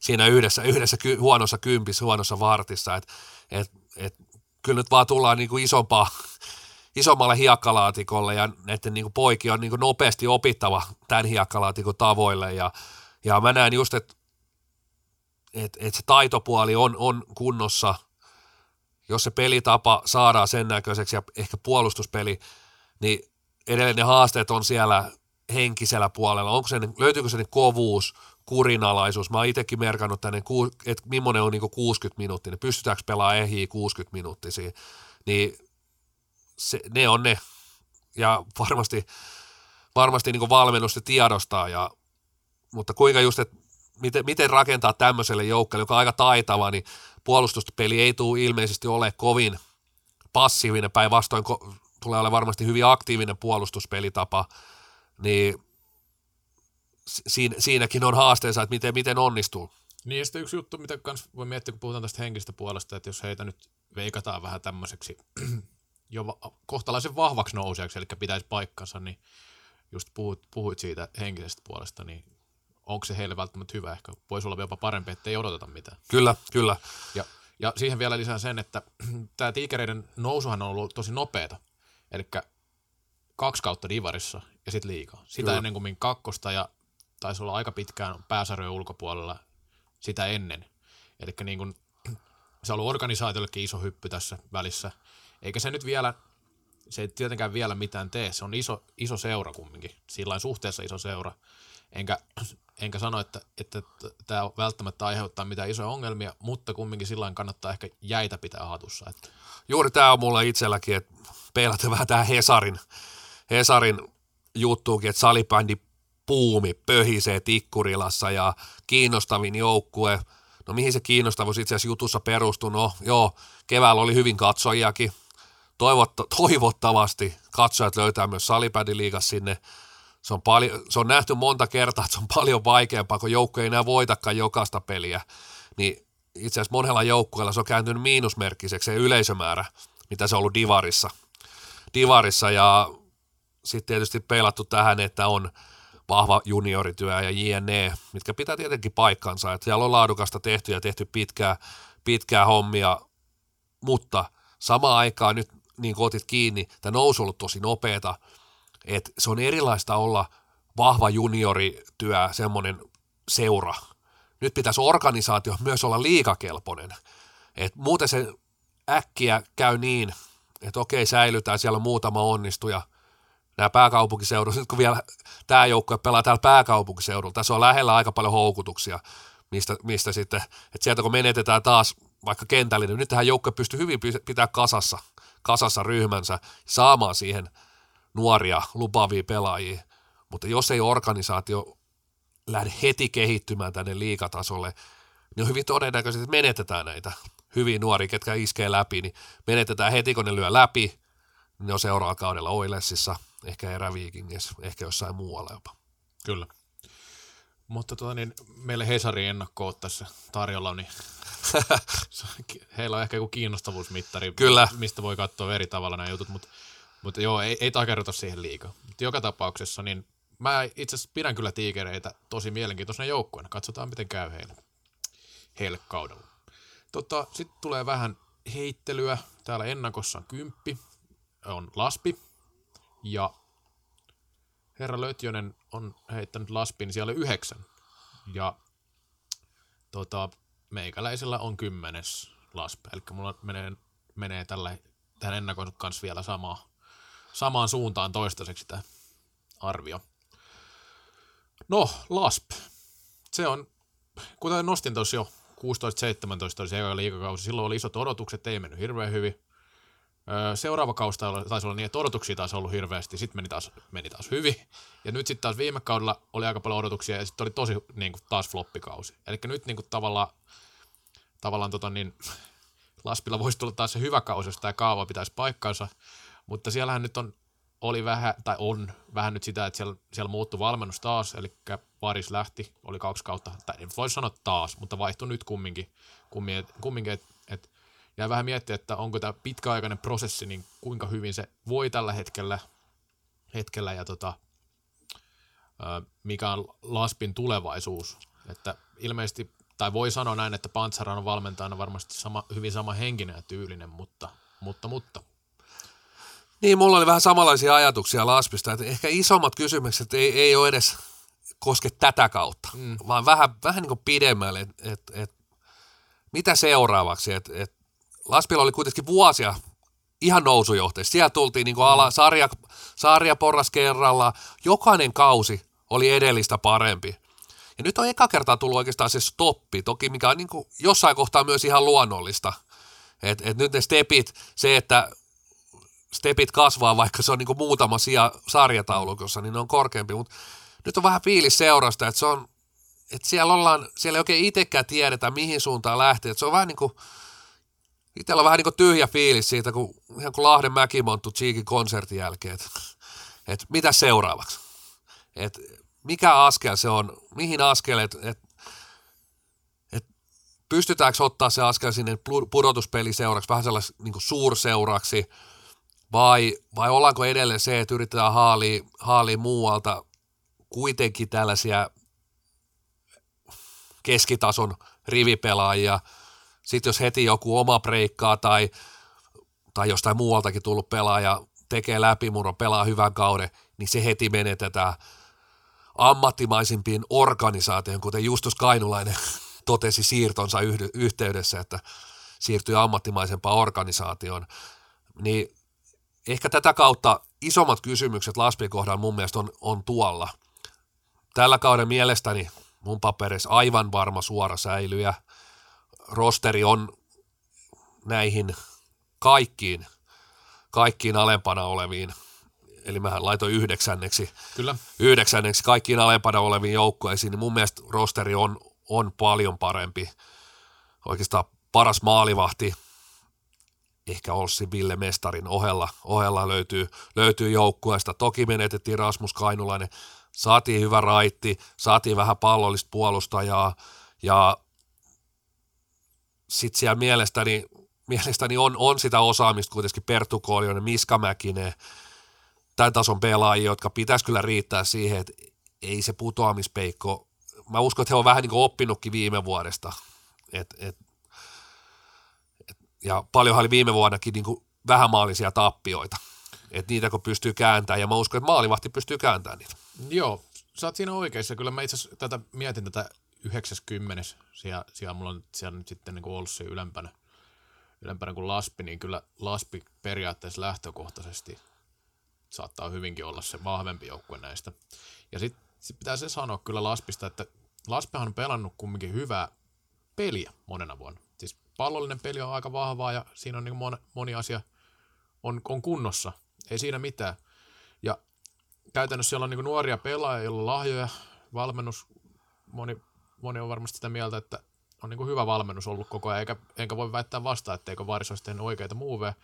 siinä yhdessä, yhdessä ky, huonossa kympissä, huonossa vartissa, että et, et, kyllä nyt vaan tullaan niin kuin isompaa, isommalle hiekkalaatikolle ja näiden niin kuin poikia on niin kuin nopeasti opittava tämän hiekkalaatikon tavoille ja, ja mä näen just, että et, et se taitopuoli on, on kunnossa, jos se pelitapa saadaan sen näköiseksi ja ehkä puolustuspeli, niin edelleen ne haasteet on siellä henkisellä puolella. Onko se, löytyykö se kovuus, kurinalaisuus. Mä oon itsekin merkannut tänne, että millainen on niinku 60 minuuttia, niin pystytäänkö pelaamaan ehjiä 60 minuuttisia. Niin se, ne on ne. Ja varmasti, varmasti niin valmennusta tiedostaa. Ja, mutta kuinka just, että miten, miten rakentaa tämmöiselle joukkueelle, joka on aika taitava, niin puolustuspeli ei tule ilmeisesti ole kovin passiivinen, päinvastoin tulee olla varmasti hyvin aktiivinen puolustuspelitapa, niin siinä, siinäkin on haasteensa, että miten, miten onnistuu. Niin ja sitten yksi juttu, mitä kans voi miettiä, kun puhutaan tästä henkistä puolesta, että jos heitä nyt veikataan vähän tämmöiseksi jo va- kohtalaisen vahvaksi nousijaksi, eli pitäisi paikkansa, niin just puhuit, puhuit siitä henkisestä puolesta, niin onko se heille välttämättä hyvä? Ehkä voisi olla jopa parempi, että ei odoteta mitään. Kyllä, kyllä. Ja, ja siihen vielä lisää sen, että tämä tiikereiden nousuhan on ollut tosi nopeata. Eli kaksi kautta divarissa ja sitten liikaa. Sitä kyllä. ennen kuin kakkosta ja taisi olla aika pitkään pääsarjojen ulkopuolella sitä ennen. Eli niin kuin, se on ollut organisaatiollekin iso hyppy tässä välissä. Eikä se nyt vielä, se ei tietenkään vielä mitään tee. Se on iso, iso seura kumminkin, sillä suhteessa iso seura. Enkä, enkä sano, että, että tämä välttämättä aiheuttaa mitään isoja ongelmia, mutta kumminkin sillä kannattaa ehkä jäitä pitää hatussa. Että. Juuri tämä on mulle itselläkin, että peilata vähän tähän Hesarin, Hesarin juttuukin, että salibändi puumi pöhisee Tikkurilassa ja kiinnostavin joukkue. No mihin se kiinnostavuus itse asiassa jutussa perustuu? No joo, keväällä oli hyvin katsojiakin. Toivotto, toivottavasti katsojat löytää myös salibändiliigas sinne. Se on, paljon, se on nähty monta kertaa, että se on paljon vaikeampaa, kun joukko ei enää voitakaan jokaista peliä. Niin itse asiassa monella joukkueella se on kääntynyt miinusmerkkiseksi se yleisömäärä, mitä se on ollut Divarissa. Divarissa ja sitten tietysti peilattu tähän, että on vahva juniorityö ja JNE, mitkä pitää tietenkin paikkansa, että siellä on laadukasta tehty ja tehty pitkää, pitkää hommia, mutta samaan aikaan nyt niin kuin otit kiinni, tämä nousu on ollut tosi nopeata, että se on erilaista olla vahva juniorityö, semmoinen seura. Nyt pitäisi organisaatio myös olla liikakelpoinen. Et muuten se äkkiä käy niin, että okei, säilytään, siellä on muutama onnistuja – nämä pääkaupunkiseudut, nyt kun vielä tämä joukkue pelaa täällä pääkaupunkiseudulla, tässä on lähellä aika paljon houkutuksia, mistä, mistä sitten, että sieltä kun menetetään taas vaikka kentällinen, niin nyt tähän joukkue pystyy hyvin pitää kasassa, kasassa ryhmänsä, saamaan siihen nuoria, lupaavia pelaajia, mutta jos ei organisaatio lähde heti kehittymään tänne liikatasolle, niin on hyvin todennäköisesti, että menetetään näitä hyvin nuoria, ketkä iskee läpi, niin menetetään heti, kun ne lyö läpi, ne on seuraavalla kaudella Oilesissa – ehkä eräviikingissä, ehkä jossain muualla jopa. Kyllä. Mutta tuota, niin, meille Hesarin ennakko tässä tarjolla, niin heillä on ehkä joku kiinnostavuusmittari, Kyllä. mistä voi katsoa eri tavalla nämä jutut, mutta, mutta joo, ei, ei takerrota siihen liikaa. Mutta joka tapauksessa, niin mä itse asiassa pidän kyllä tiikereitä tosi mielenkiintoisena joukkueena. Katsotaan, miten käy heille, heille kaudella. Tota, Sitten tulee vähän heittelyä. Täällä ennakossa on kymppi, on laspi, ja herra Lötjönen on heittänyt laspin siellä yhdeksän. Ja tota, meikäläisellä on kymmenes lasp. Eli mulla menee, menee tällä, tähän ennakoinut kanssa vielä samaa, samaan suuntaan toistaiseksi tämä arvio. No, lasp. Se on, kuten nostin tuossa jo, 16-17 oli se liikakausi. Silloin oli isot odotukset, ei mennyt hirveän hyvin. Seuraava kausi taisi olla niin, että odotuksia taisi ollut hirveästi, sitten meni taas, meni taas hyvin. Ja nyt sitten taas viime kaudella oli aika paljon odotuksia ja sitten oli tosi niin kuin, taas floppikausi. Eli nyt niin kuin, tavallaan, tavallaan tota, niin, Laspilla voisi tulla taas se hyvä kausi, jos tämä kaava pitäisi paikkansa. Mutta siellähän nyt on oli vähän, tai on vähän nyt sitä, että siellä, siellä muuttui valmennus taas, eli Paris lähti, oli kaksi kautta, tai ei voi sanoa taas, mutta vaihtui nyt kumminkin, kumminkin, kumminkin että et, jäi vähän miettiä, että onko tämä pitkäaikainen prosessi, niin kuinka hyvin se voi tällä hetkellä, hetkellä ja tota, mikä on Laspin tulevaisuus, että ilmeisesti, tai voi sanoa näin, että Pantsaran on valmentajana varmasti sama, hyvin sama henkinen ja tyylinen, mutta, mutta, mutta. Niin, mulla oli vähän samanlaisia ajatuksia Laspista, että ehkä isommat kysymykset ei, ei ole edes koske tätä kautta, mm. vaan vähän, vähän niin kuin pidemmälle, että et, et, mitä seuraavaksi, että et, Laspilla oli kuitenkin vuosia ihan nousujohteessa. Siellä tultiin niin kuin ala, mm. sarja, sarja porras kerralla. Jokainen kausi oli edellistä parempi. Ja nyt on eka kertaa tullut oikeastaan se stoppi, toki mikä on niin kuin jossain kohtaa myös ihan luonnollista. Et, et nyt ne stepit, se, että stepit kasvaa, vaikka se on niin muutama sija sarjataulukossa, niin ne on korkeampi, mutta nyt on vähän fiilis seurasta, että se on, että siellä ollaan, siellä ei oikein itsekään tiedetä, mihin suuntaan lähtee, että se on vähän niin kuin, itsellä on vähän niin kuin tyhjä fiilis siitä, kun ihan kuin Lahden Mäkimonttu Cheekin konsertin jälkeen, että, että mitä seuraavaksi, että mikä askel se on, mihin askel, että, että, pystytäänkö ottaa se askel sinne pudotuspeliseuraksi, vähän sellaiseksi niin suurseuraksi, vai, vai ollaanko edelleen se, että yritetään haalia, haalia muualta kuitenkin tällaisia keskitason rivipelaajia. Sitten jos heti joku oma breikkaa tai, tai jostain muualtakin tullut pelaaja tekee läpimurron, pelaa hyvän kauden, niin se heti menetetään ammattimaisimpiin organisaatioihin, kuten Justus Kainulainen totesi siirtonsa yhteydessä, että siirtyy ammattimaisempaan organisaatioon. Niin ehkä tätä kautta isommat kysymykset Laspien kohdalla mun mielestä on, on tuolla. Tällä kauden mielestäni mun paperissa aivan varma suora säilyjä. Rosteri on näihin kaikkiin, kaikkiin alempana oleviin, eli mähän laitoin yhdeksänneksi, Kyllä. yhdeksänneksi kaikkiin alempana oleviin joukkueisiin, niin mun mielestä rosteri on, on paljon parempi. Oikeastaan paras maalivahti – ehkä Olssi Ville Mestarin ohella, ohella löytyy, löytyy joukkueesta. Toki menetettiin Rasmus Kainulainen, saatiin hyvä raitti, saatiin vähän pallollista puolustajaa ja sitten siellä mielestäni, mielestäni on, on sitä osaamista kuitenkin Perttu Koljonen, Miska Mäkinen, tämän tason pelaajia, jotka pitäisi kyllä riittää siihen, että ei se putoamispeikko, mä uskon, että he on vähän niin kuin oppinutkin viime vuodesta, että et ja paljonhan oli viime vuonnakin niin kuin vähämaalisia tappioita, että niitä kun pystyy kääntämään, ja mä uskon, että maalivahti pystyy kääntämään niitä. Joo, sä oot siinä oikeassa. Kyllä mä itse asiassa tätä mietin tätä 90. Siellä, siellä mulla on siellä nyt sitten niin kuin ollut se ylempänä, ylempänä kuin Laspi, niin kyllä Laspi periaatteessa lähtökohtaisesti saattaa hyvinkin olla se vahvempi joukkue näistä. Ja sitten sit pitää se sanoa kyllä Laspista, että Laspehan on pelannut kumminkin hyvää peliä monena vuonna pallollinen peli on aika vahvaa ja siinä on niin moni, moni asia on, on kunnossa. Ei siinä mitään. Ja käytännössä siellä on niin nuoria pelaajia, joilla on lahjoja, valmennus, moni, moni on varmasti sitä mieltä, että on niin hyvä valmennus ollut koko ajan, eikä, enkä voi väittää vastaan, etteikö Varis olisi tehnyt oikeita muuveja,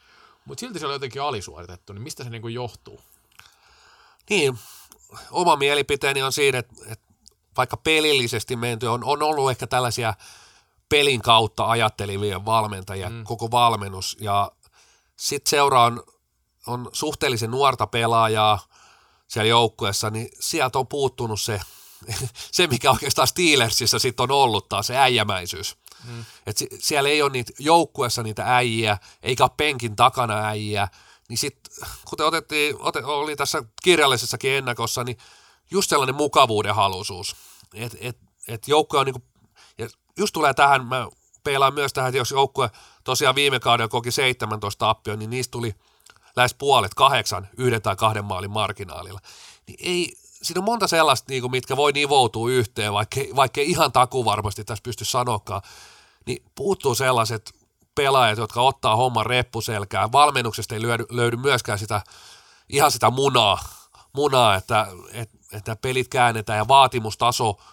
mutta silti se on jotenkin alisuoritettu, niin mistä se niin johtuu? Niin, oma mielipiteeni on siinä, että, että vaikka pelillisesti menty on, on ollut ehkä tällaisia – pelin kautta ajattelivien valmentajia, mm. koko valmennus. Ja sitten seura on, on suhteellisen nuorta pelaajaa siellä joukkueessa, niin sieltä on puuttunut se, se mikä oikeastaan Steelersissa sitten on ollut taas, se äijämäisyys. Mm. Et siellä ei ole niitä joukkueessa niitä äijiä, eikä ole penkin takana äijiä, niin sitten kuten otettiin, otet, oli tässä kirjallisessakin ennakossa, niin just sellainen mukavuuden halusuus. Että et, et joukkue on niinku just tulee tähän, mä peilaan myös tähän, että jos joukkue tosiaan viime kaudella koki 17 tappio, niin niistä tuli lähes puolet kahdeksan yhden tai kahden maalin marginaalilla. Niin ei, siinä on monta sellaista, niin kuin, mitkä voi nivoutua yhteen, vaikka, vaikka ihan taku varmasti tässä pysty sanokaan, niin puuttuu sellaiset pelaajat, jotka ottaa homman reppuselkään. Valmennuksesta ei löydy, löydy myöskään sitä, ihan sitä munaa, munaa että, että, että pelit käännetään ja vaatimustaso –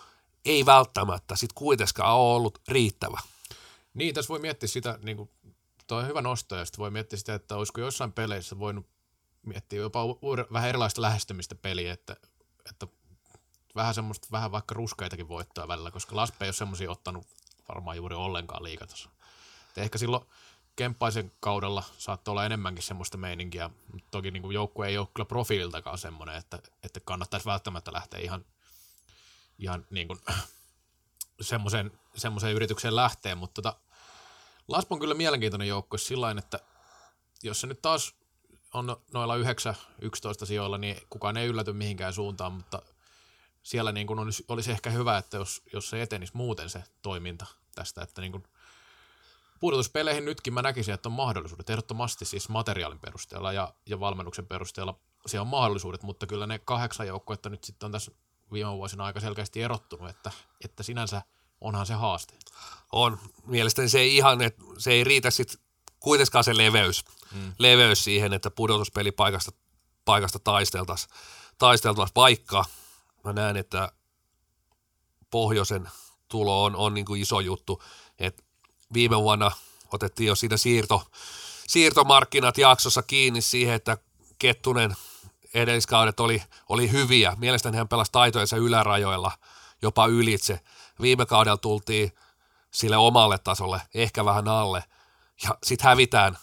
ei välttämättä sitten kuitenkaan ole ollut riittävä. Niin, tässä voi miettiä sitä, niin kuin, toi on hyvä nosto, ja sitten voi miettiä sitä, että olisiko jossain peleissä voinut miettii jopa u- u- vähän erilaista lähestymistä peliä, että, että vähän semmoista, vähän vaikka ruskeitakin voittoa välillä, koska Laspe ei ole semmoisia ottanut varmaan juuri ollenkaan liikataso. Ehkä silloin Kemppaisen kaudella saattoi olla enemmänkin semmoista meininkiä, mutta toki niin joukkue ei ole kyllä profiililtakaan semmoinen, että, että kannattaisi välttämättä lähteä ihan, ihan niin kuin semmoiseen, semmoiseen yritykseen lähteä, mutta tota, Laspo on kyllä mielenkiintoinen joukkue sillä että jos se nyt taas on noilla 9-11 sijoilla, niin kukaan ei ylläty mihinkään suuntaan, mutta siellä niin kuin olisi, olisi ehkä hyvä, että jos, jos se etenisi muuten se toiminta tästä, että niin kuin pudotuspeleihin nytkin mä näkisin, että on mahdollisuudet, ehdottomasti siis materiaalin perusteella ja, ja valmennuksen perusteella. Siellä on mahdollisuudet, mutta kyllä ne kahdeksan joukkuetta nyt sitten on tässä viime vuosina aika selkeästi erottunut, että, että sinänsä onhan se haaste. On. Mielestäni se ei ihan, että se ei riitä sitten kuitenkaan se leveys, mm. leveys siihen, että pudotuspelipaikasta paikasta taisteltaisiin, taisteltaisiin vaikka mä näen, että pohjoisen tulo on, on niin kuin iso juttu, että viime vuonna otettiin jo siinä siirto, siirtomarkkinat jaksossa kiinni siihen, että Kettunen edelliskaudet oli, oli hyviä. Mielestäni hän pelasi taitojensa ylärajoilla jopa ylitse. Viime kaudella tultiin sille omalle tasolle, ehkä vähän alle. Ja sitten hävitään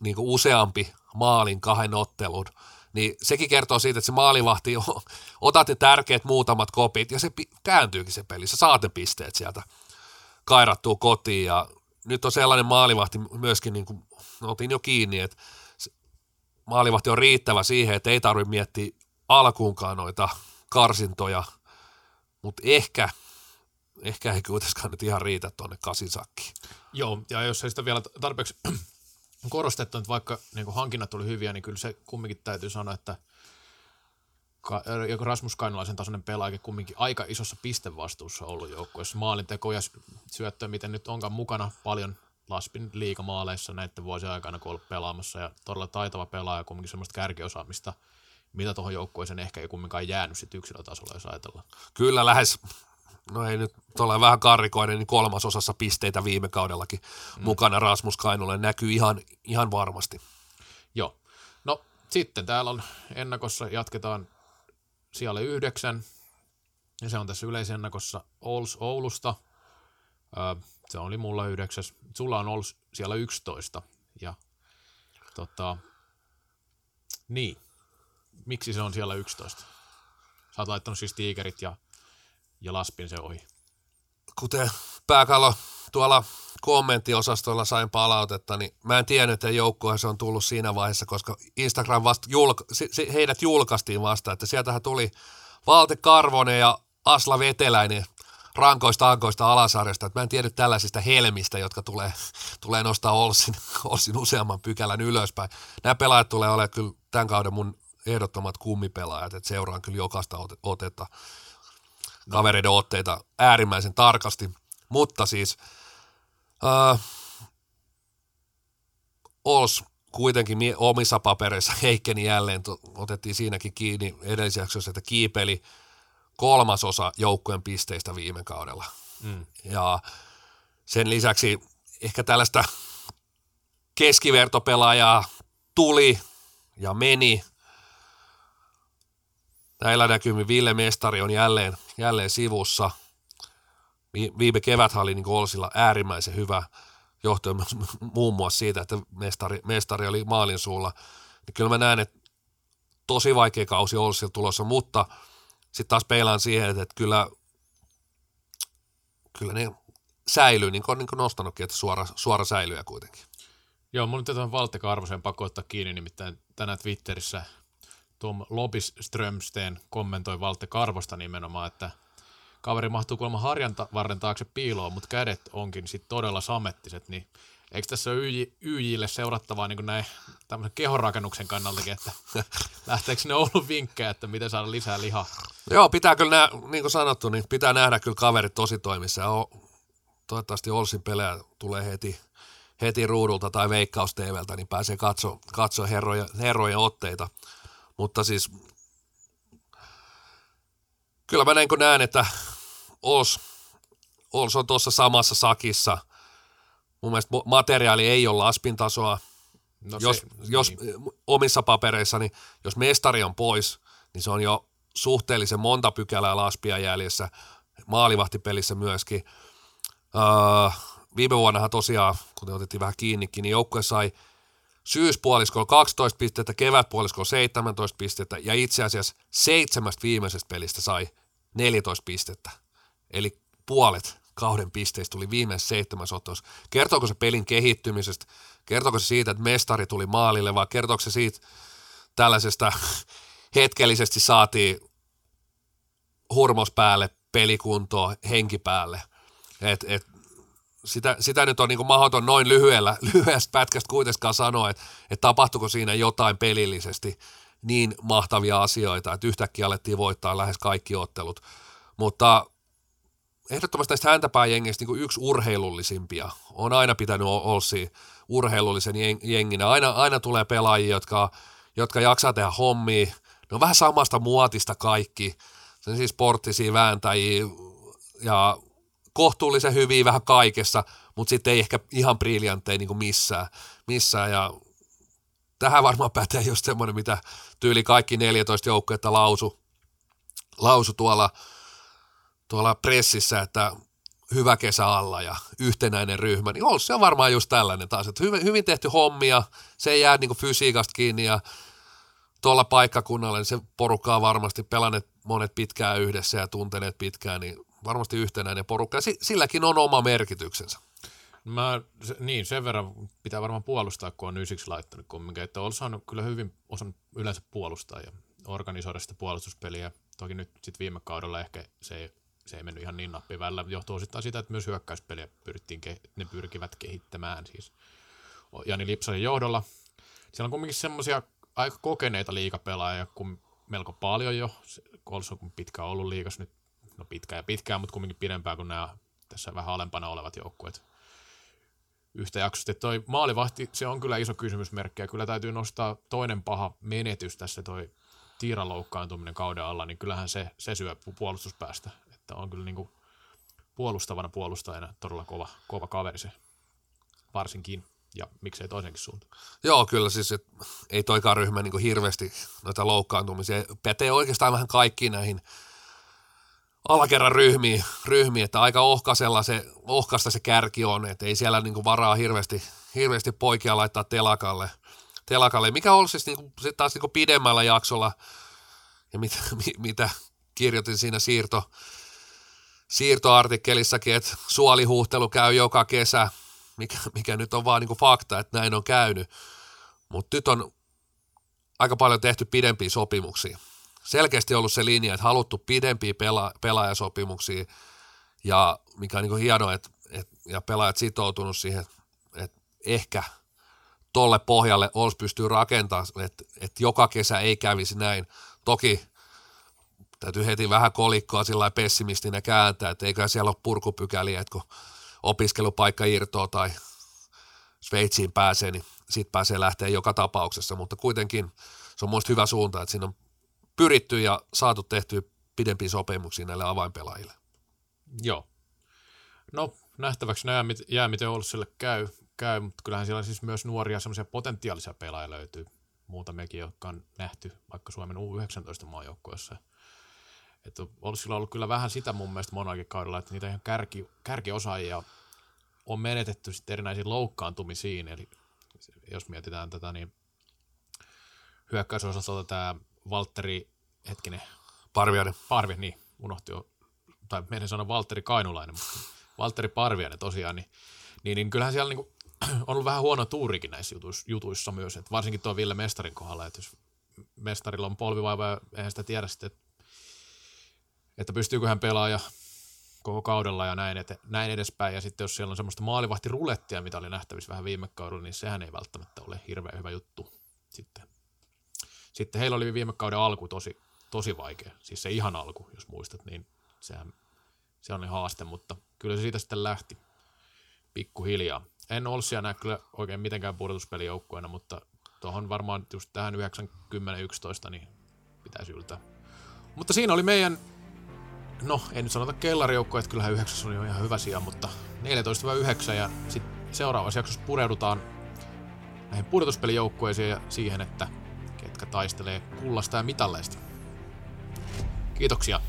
niin kuin useampi maalin kahden ottelun. Niin sekin kertoo siitä, että se maalivahti, otat ne tärkeät muutamat kopit ja se kääntyykin se peli. Sä saat ne pisteet sieltä kairattua kotiin ja nyt on sellainen maalivahti myöskin, niin kuin otin jo kiinni, että maalivahti on riittävä siihen, että ei tarvitse miettiä alkuunkaan noita karsintoja, mutta ehkä, ehkä ei kuitenkaan nyt ihan riitä tuonne kasisakkiin. Joo, ja jos ei sitä vielä tarpeeksi korostettu, että vaikka niin hankinnat oli hyviä, niin kyllä se kumminkin täytyy sanoa, että joku Rasmus Kainalaisen tasoinen pelaaja kumminkin aika isossa pistevastuussa ollut joukkueessa. Maalinteko ja syöttö, miten nyt onkaan mukana paljon Laspin liikamaaleissa näiden vuosien aikana, kun ollut pelaamassa ja todella taitava pelaaja, kumminkin semmoista kärkiosaamista, mitä tuohon joukkueeseen ehkä ei kumminkaan jäänyt sit yksilötasolla, jos ajatellaan. Kyllä lähes, no ei nyt tuolla vähän karrikoinen, niin kolmasosassa pisteitä viime kaudellakin mm. mukana Rasmus Kainulle näkyy ihan, ihan varmasti. Joo. No sitten täällä on ennakossa, jatketaan siellä yhdeksän, ja se on tässä yleisennakossa Ols Oulusta. Se oli mulla yhdeksäs. Sulla on Ols siellä 11. Ja tota, niin, miksi se on siellä 11? Sä oot laittanut siis tiikerit ja, ja laspin se ohi. Kuten pääkalo tuolla kommenttiosastolla sain palautetta, niin mä en tiennyt, että joukkoja se on tullut siinä vaiheessa, koska Instagram vasta julka, heidät julkaistiin vasta, että sieltähän tuli Valte Karvonen ja Asla Veteläinen rankoista ankoista alasarjasta, että mä en tiedä tällaisista helmistä, jotka tulee, tulee nostaa Olsin, Olsin useamman pykälän ylöspäin. Nämä pelaajat tulee olemaan kyllä tämän kauden mun ehdottomat kummipelaajat, että seuraan kyllä jokaista otetta, kavereiden otteita äärimmäisen tarkasti, mutta siis – Uh, Ols kuitenkin omissa papereissa heikkeni jälleen, otettiin siinäkin kiinni edellisessä että kiipeli kolmasosa joukkueen pisteistä viime kaudella. Mm. Ja sen lisäksi ehkä tällaista keskivertopelaajaa tuli ja meni. Näillä näkymin Ville Mestari on jälleen, jälleen sivussa – viime kevät oli niin Olsilla äärimmäisen hyvä johtuen muun muassa siitä, että mestari, mestari oli maalin suulla. Niin kyllä mä näen, että tosi vaikea kausi Olsilla tulossa, mutta sitten taas peilaan siihen, että kyllä, kyllä ne säilyy, niin kuin, niin kuin nostanutkin, että suora, suora säilyy kuitenkin. Joo, mun nyt on Valte Karvosen pakko ottaa kiinni, nimittäin tänään Twitterissä Tom Lobis Strömsteen kommentoi Valte Karvosta nimenomaan, että – kaveri mahtuu kuulemma harjan varren taakse piiloon, mutta kädet onkin sitten todella samettiset, niin eikö tässä ole YJ, YJille seurattavaa niin näin tämmöisen kehonrakennuksen kannaltakin, että lähteekö ne ollut vinkkejä, että miten saada lisää lihaa? Joo, pitää kyllä, nää, niin kuin sanottu, niin pitää nähdä kyllä kaverit tosi toimissa ja toivottavasti Olsin pelejä tulee heti, heti ruudulta tai Veikkaus TVltä, niin pääsee katsoa katso herrojen, herrojen otteita. Mutta siis kyllä mä kun näen, että Ols, Ols on tuossa samassa sakissa. Mun mielestä materiaali ei ole laspin tasoa. No jos, se, jos niin. omissa papereissani, jos mestari on pois, niin se on jo suhteellisen monta pykälää laspia jäljessä, maalivahtipelissä myöskin. Öö, viime vuonnahan tosiaan, kuten otettiin vähän kiinnikin, niin joukkue sai syyspuoliskolla 12 pistettä, kevätpuoliskolla 17 pistettä ja itse asiassa seitsemästä viimeisestä pelistä sai 14 pistettä. Eli puolet kauden pisteistä tuli viimeisessä seitsemäs otos. Kertooko se pelin kehittymisestä? Kertooko se siitä, että mestari tuli maalille vai kertooko se siitä tällaisesta hetkellisesti saatiin hurmos päälle, pelikuntoa, henki päälle. Et, et, sitä, sitä nyt on niin mahdoton noin lyhyellä, lyhyestä pätkästä kuitenkaan sanoa, että, että tapahtuiko siinä jotain pelillisesti niin mahtavia asioita, että yhtäkkiä alettiin voittaa lähes kaikki ottelut. Mutta ehdottomasti näistä häntäpääjengistä niin yksi urheilullisimpia. On aina pitänyt olla urheilullisen jenginä. Aina, aina tulee pelaajia, jotka, jotka jaksaa tehdä hommia. Ne on vähän samasta muotista kaikki. Se on siis sporttisia vääntäjiä ja kohtuullisen hyviä vähän kaikessa, mutta sitten ei ehkä ihan briljantteja niin missään. missään. Ja tähän varmaan pätee just semmoinen, mitä tyyli kaikki 14 joukkuetta lausu, lausu tuolla, tuolla pressissä, että hyvä kesä alla ja yhtenäinen ryhmä, niin on, varmaan just tällainen taas, että hyvin, hyvin tehty hommia, se ei jää niin kuin fysiikasta kiinni ja tuolla paikkakunnalla, niin se porukka on varmasti pelanneet monet pitkään yhdessä ja tunteneet pitkään, niin varmasti yhtenäinen porukka, ja silläkin on oma merkityksensä. Mä, niin, sen verran pitää varmaan puolustaa, kun on ysiksi laittanut kumminkin, että on kyllä hyvin osan yleensä puolustaa ja organisoida sitä puolustuspeliä. Toki nyt sitten viime kaudella ehkä se ei, se ei mennyt ihan niin nappi välillä. Johtuu osittain sitä, että myös hyökkäyspeliä pyrittiin, ne pyrkivät kehittämään siis Jani Lipsasen johdolla. Siellä on kumminkin semmoisia aika kokeneita liikapelaajia, kun melko paljon jo. Kols on pitkään ollut liikas nyt, no pitkään ja pitkään, mutta kumminkin pidempään kuin nämä tässä vähän alempana olevat joukkueet yhtäjaksoisesti. Toi maalivahti, se on kyllä iso kysymysmerkki, ja kyllä täytyy nostaa toinen paha menetys tässä toi Tiiran loukkaantuminen kauden alla, niin kyllähän se, se syö puolustuspäästä. Että on kyllä niin kuin puolustavana puolustajana todella kova, kova kaveri se varsinkin ja miksei toisenkin suuntaan. Joo, kyllä siis et, ei toikaan ryhmä niin hirveästi noita loukkaantumisia. Pätee oikeastaan vähän kaikkiin näihin alakerran ryhmiin, ryhmiin, että aika ohkasella se, ohkasta se kärki on, että ei siellä niin varaa hirveästi, hirveästi poikia laittaa telakalle. telakalle. Mikä on siis niin kuin, sit taas niin pidemmällä jaksolla, ja mitä, mitä kirjoitin siinä siirto, siirtoartikkelissakin, että suolihuhtelu käy joka kesä, mikä, mikä nyt on vaan niin kuin fakta, että näin on käynyt. Mutta nyt on aika paljon tehty pidempiä sopimuksia. Selkeästi ollut se linja, että haluttu pidempiä pela, pelaajasopimuksia, ja mikä on niin hienoa, että, että, ja pelaajat sitoutunut siihen, että ehkä tolle pohjalle olisi pystyy rakentamaan, että, että joka kesä ei kävisi näin. Toki täytyy heti vähän kolikkoa sillä pessimistinä kääntää, että eikä siellä ole purkupykäliä, että kun opiskelupaikka irtoa tai Sveitsiin pääsee, niin siitä pääsee lähteä joka tapauksessa, mutta kuitenkin se on mielestäni hyvä suunta, että siinä on pyritty ja saatu tehtyä pidempiä sopimuksia näille avainpelaajille. Joo. No, nähtäväksi nämä jää, miten Olssille käy, käy, mutta kyllähän siellä siis myös nuoria semmoisia potentiaalisia pelaajia löytyy. Muutamiakin, jotka on nähty vaikka Suomen U19 maajoukkueessa – että olisi ollut kyllä vähän sitä mun mielestä monakin kaudella, että niitä ihan kärki, kärkiosaajia on menetetty sitten erinäisiin loukkaantumisiin, eli jos mietitään tätä, niin hyökkäysosastolta tämä Valtteri, hetkinen. Parviainen. Parvi, niin, unohti jo, tai meidän sanoa Valtteri Kainulainen, mutta Valtteri Parviainen tosiaan, niin, niin, niin kyllähän siellä niin on ollut vähän huono tuurikin näissä jutuissa, jutuissa myös, että varsinkin tuo Ville Mestarin kohdalla, että jos mestarilla on polvivaiva ja eihän sitä tiedä sitten, että että pystyykö hän pelaaja koko kaudella ja näin, että, näin edespäin. Ja sitten jos siellä on semmoista maalivahtirulettia, mitä oli nähtävissä vähän viime kaudella, niin sehän ei välttämättä ole hirveän hyvä juttu sitten. Sitten heillä oli viime kauden alku tosi, tosi vaikea, siis se ihan alku, jos muistat, niin sehän, se oli haaste, mutta kyllä se siitä sitten lähti pikkuhiljaa. En Olssia näe kyllä oikein mitenkään pudotuspelijoukkueena, mutta tuohon varmaan just tähän 90-11 niin pitäisi yltää. Mutta siinä oli meidän no en nyt sanota kellarijoukko, että kyllähän 9 on jo ihan hyvä sija, mutta 14-9 ja sitten seuraavassa jaksossa pureudutaan näihin pudotuspelijoukkueisiin ja siihen, että ketkä taistelee kullasta ja mitalleista. Kiitoksia.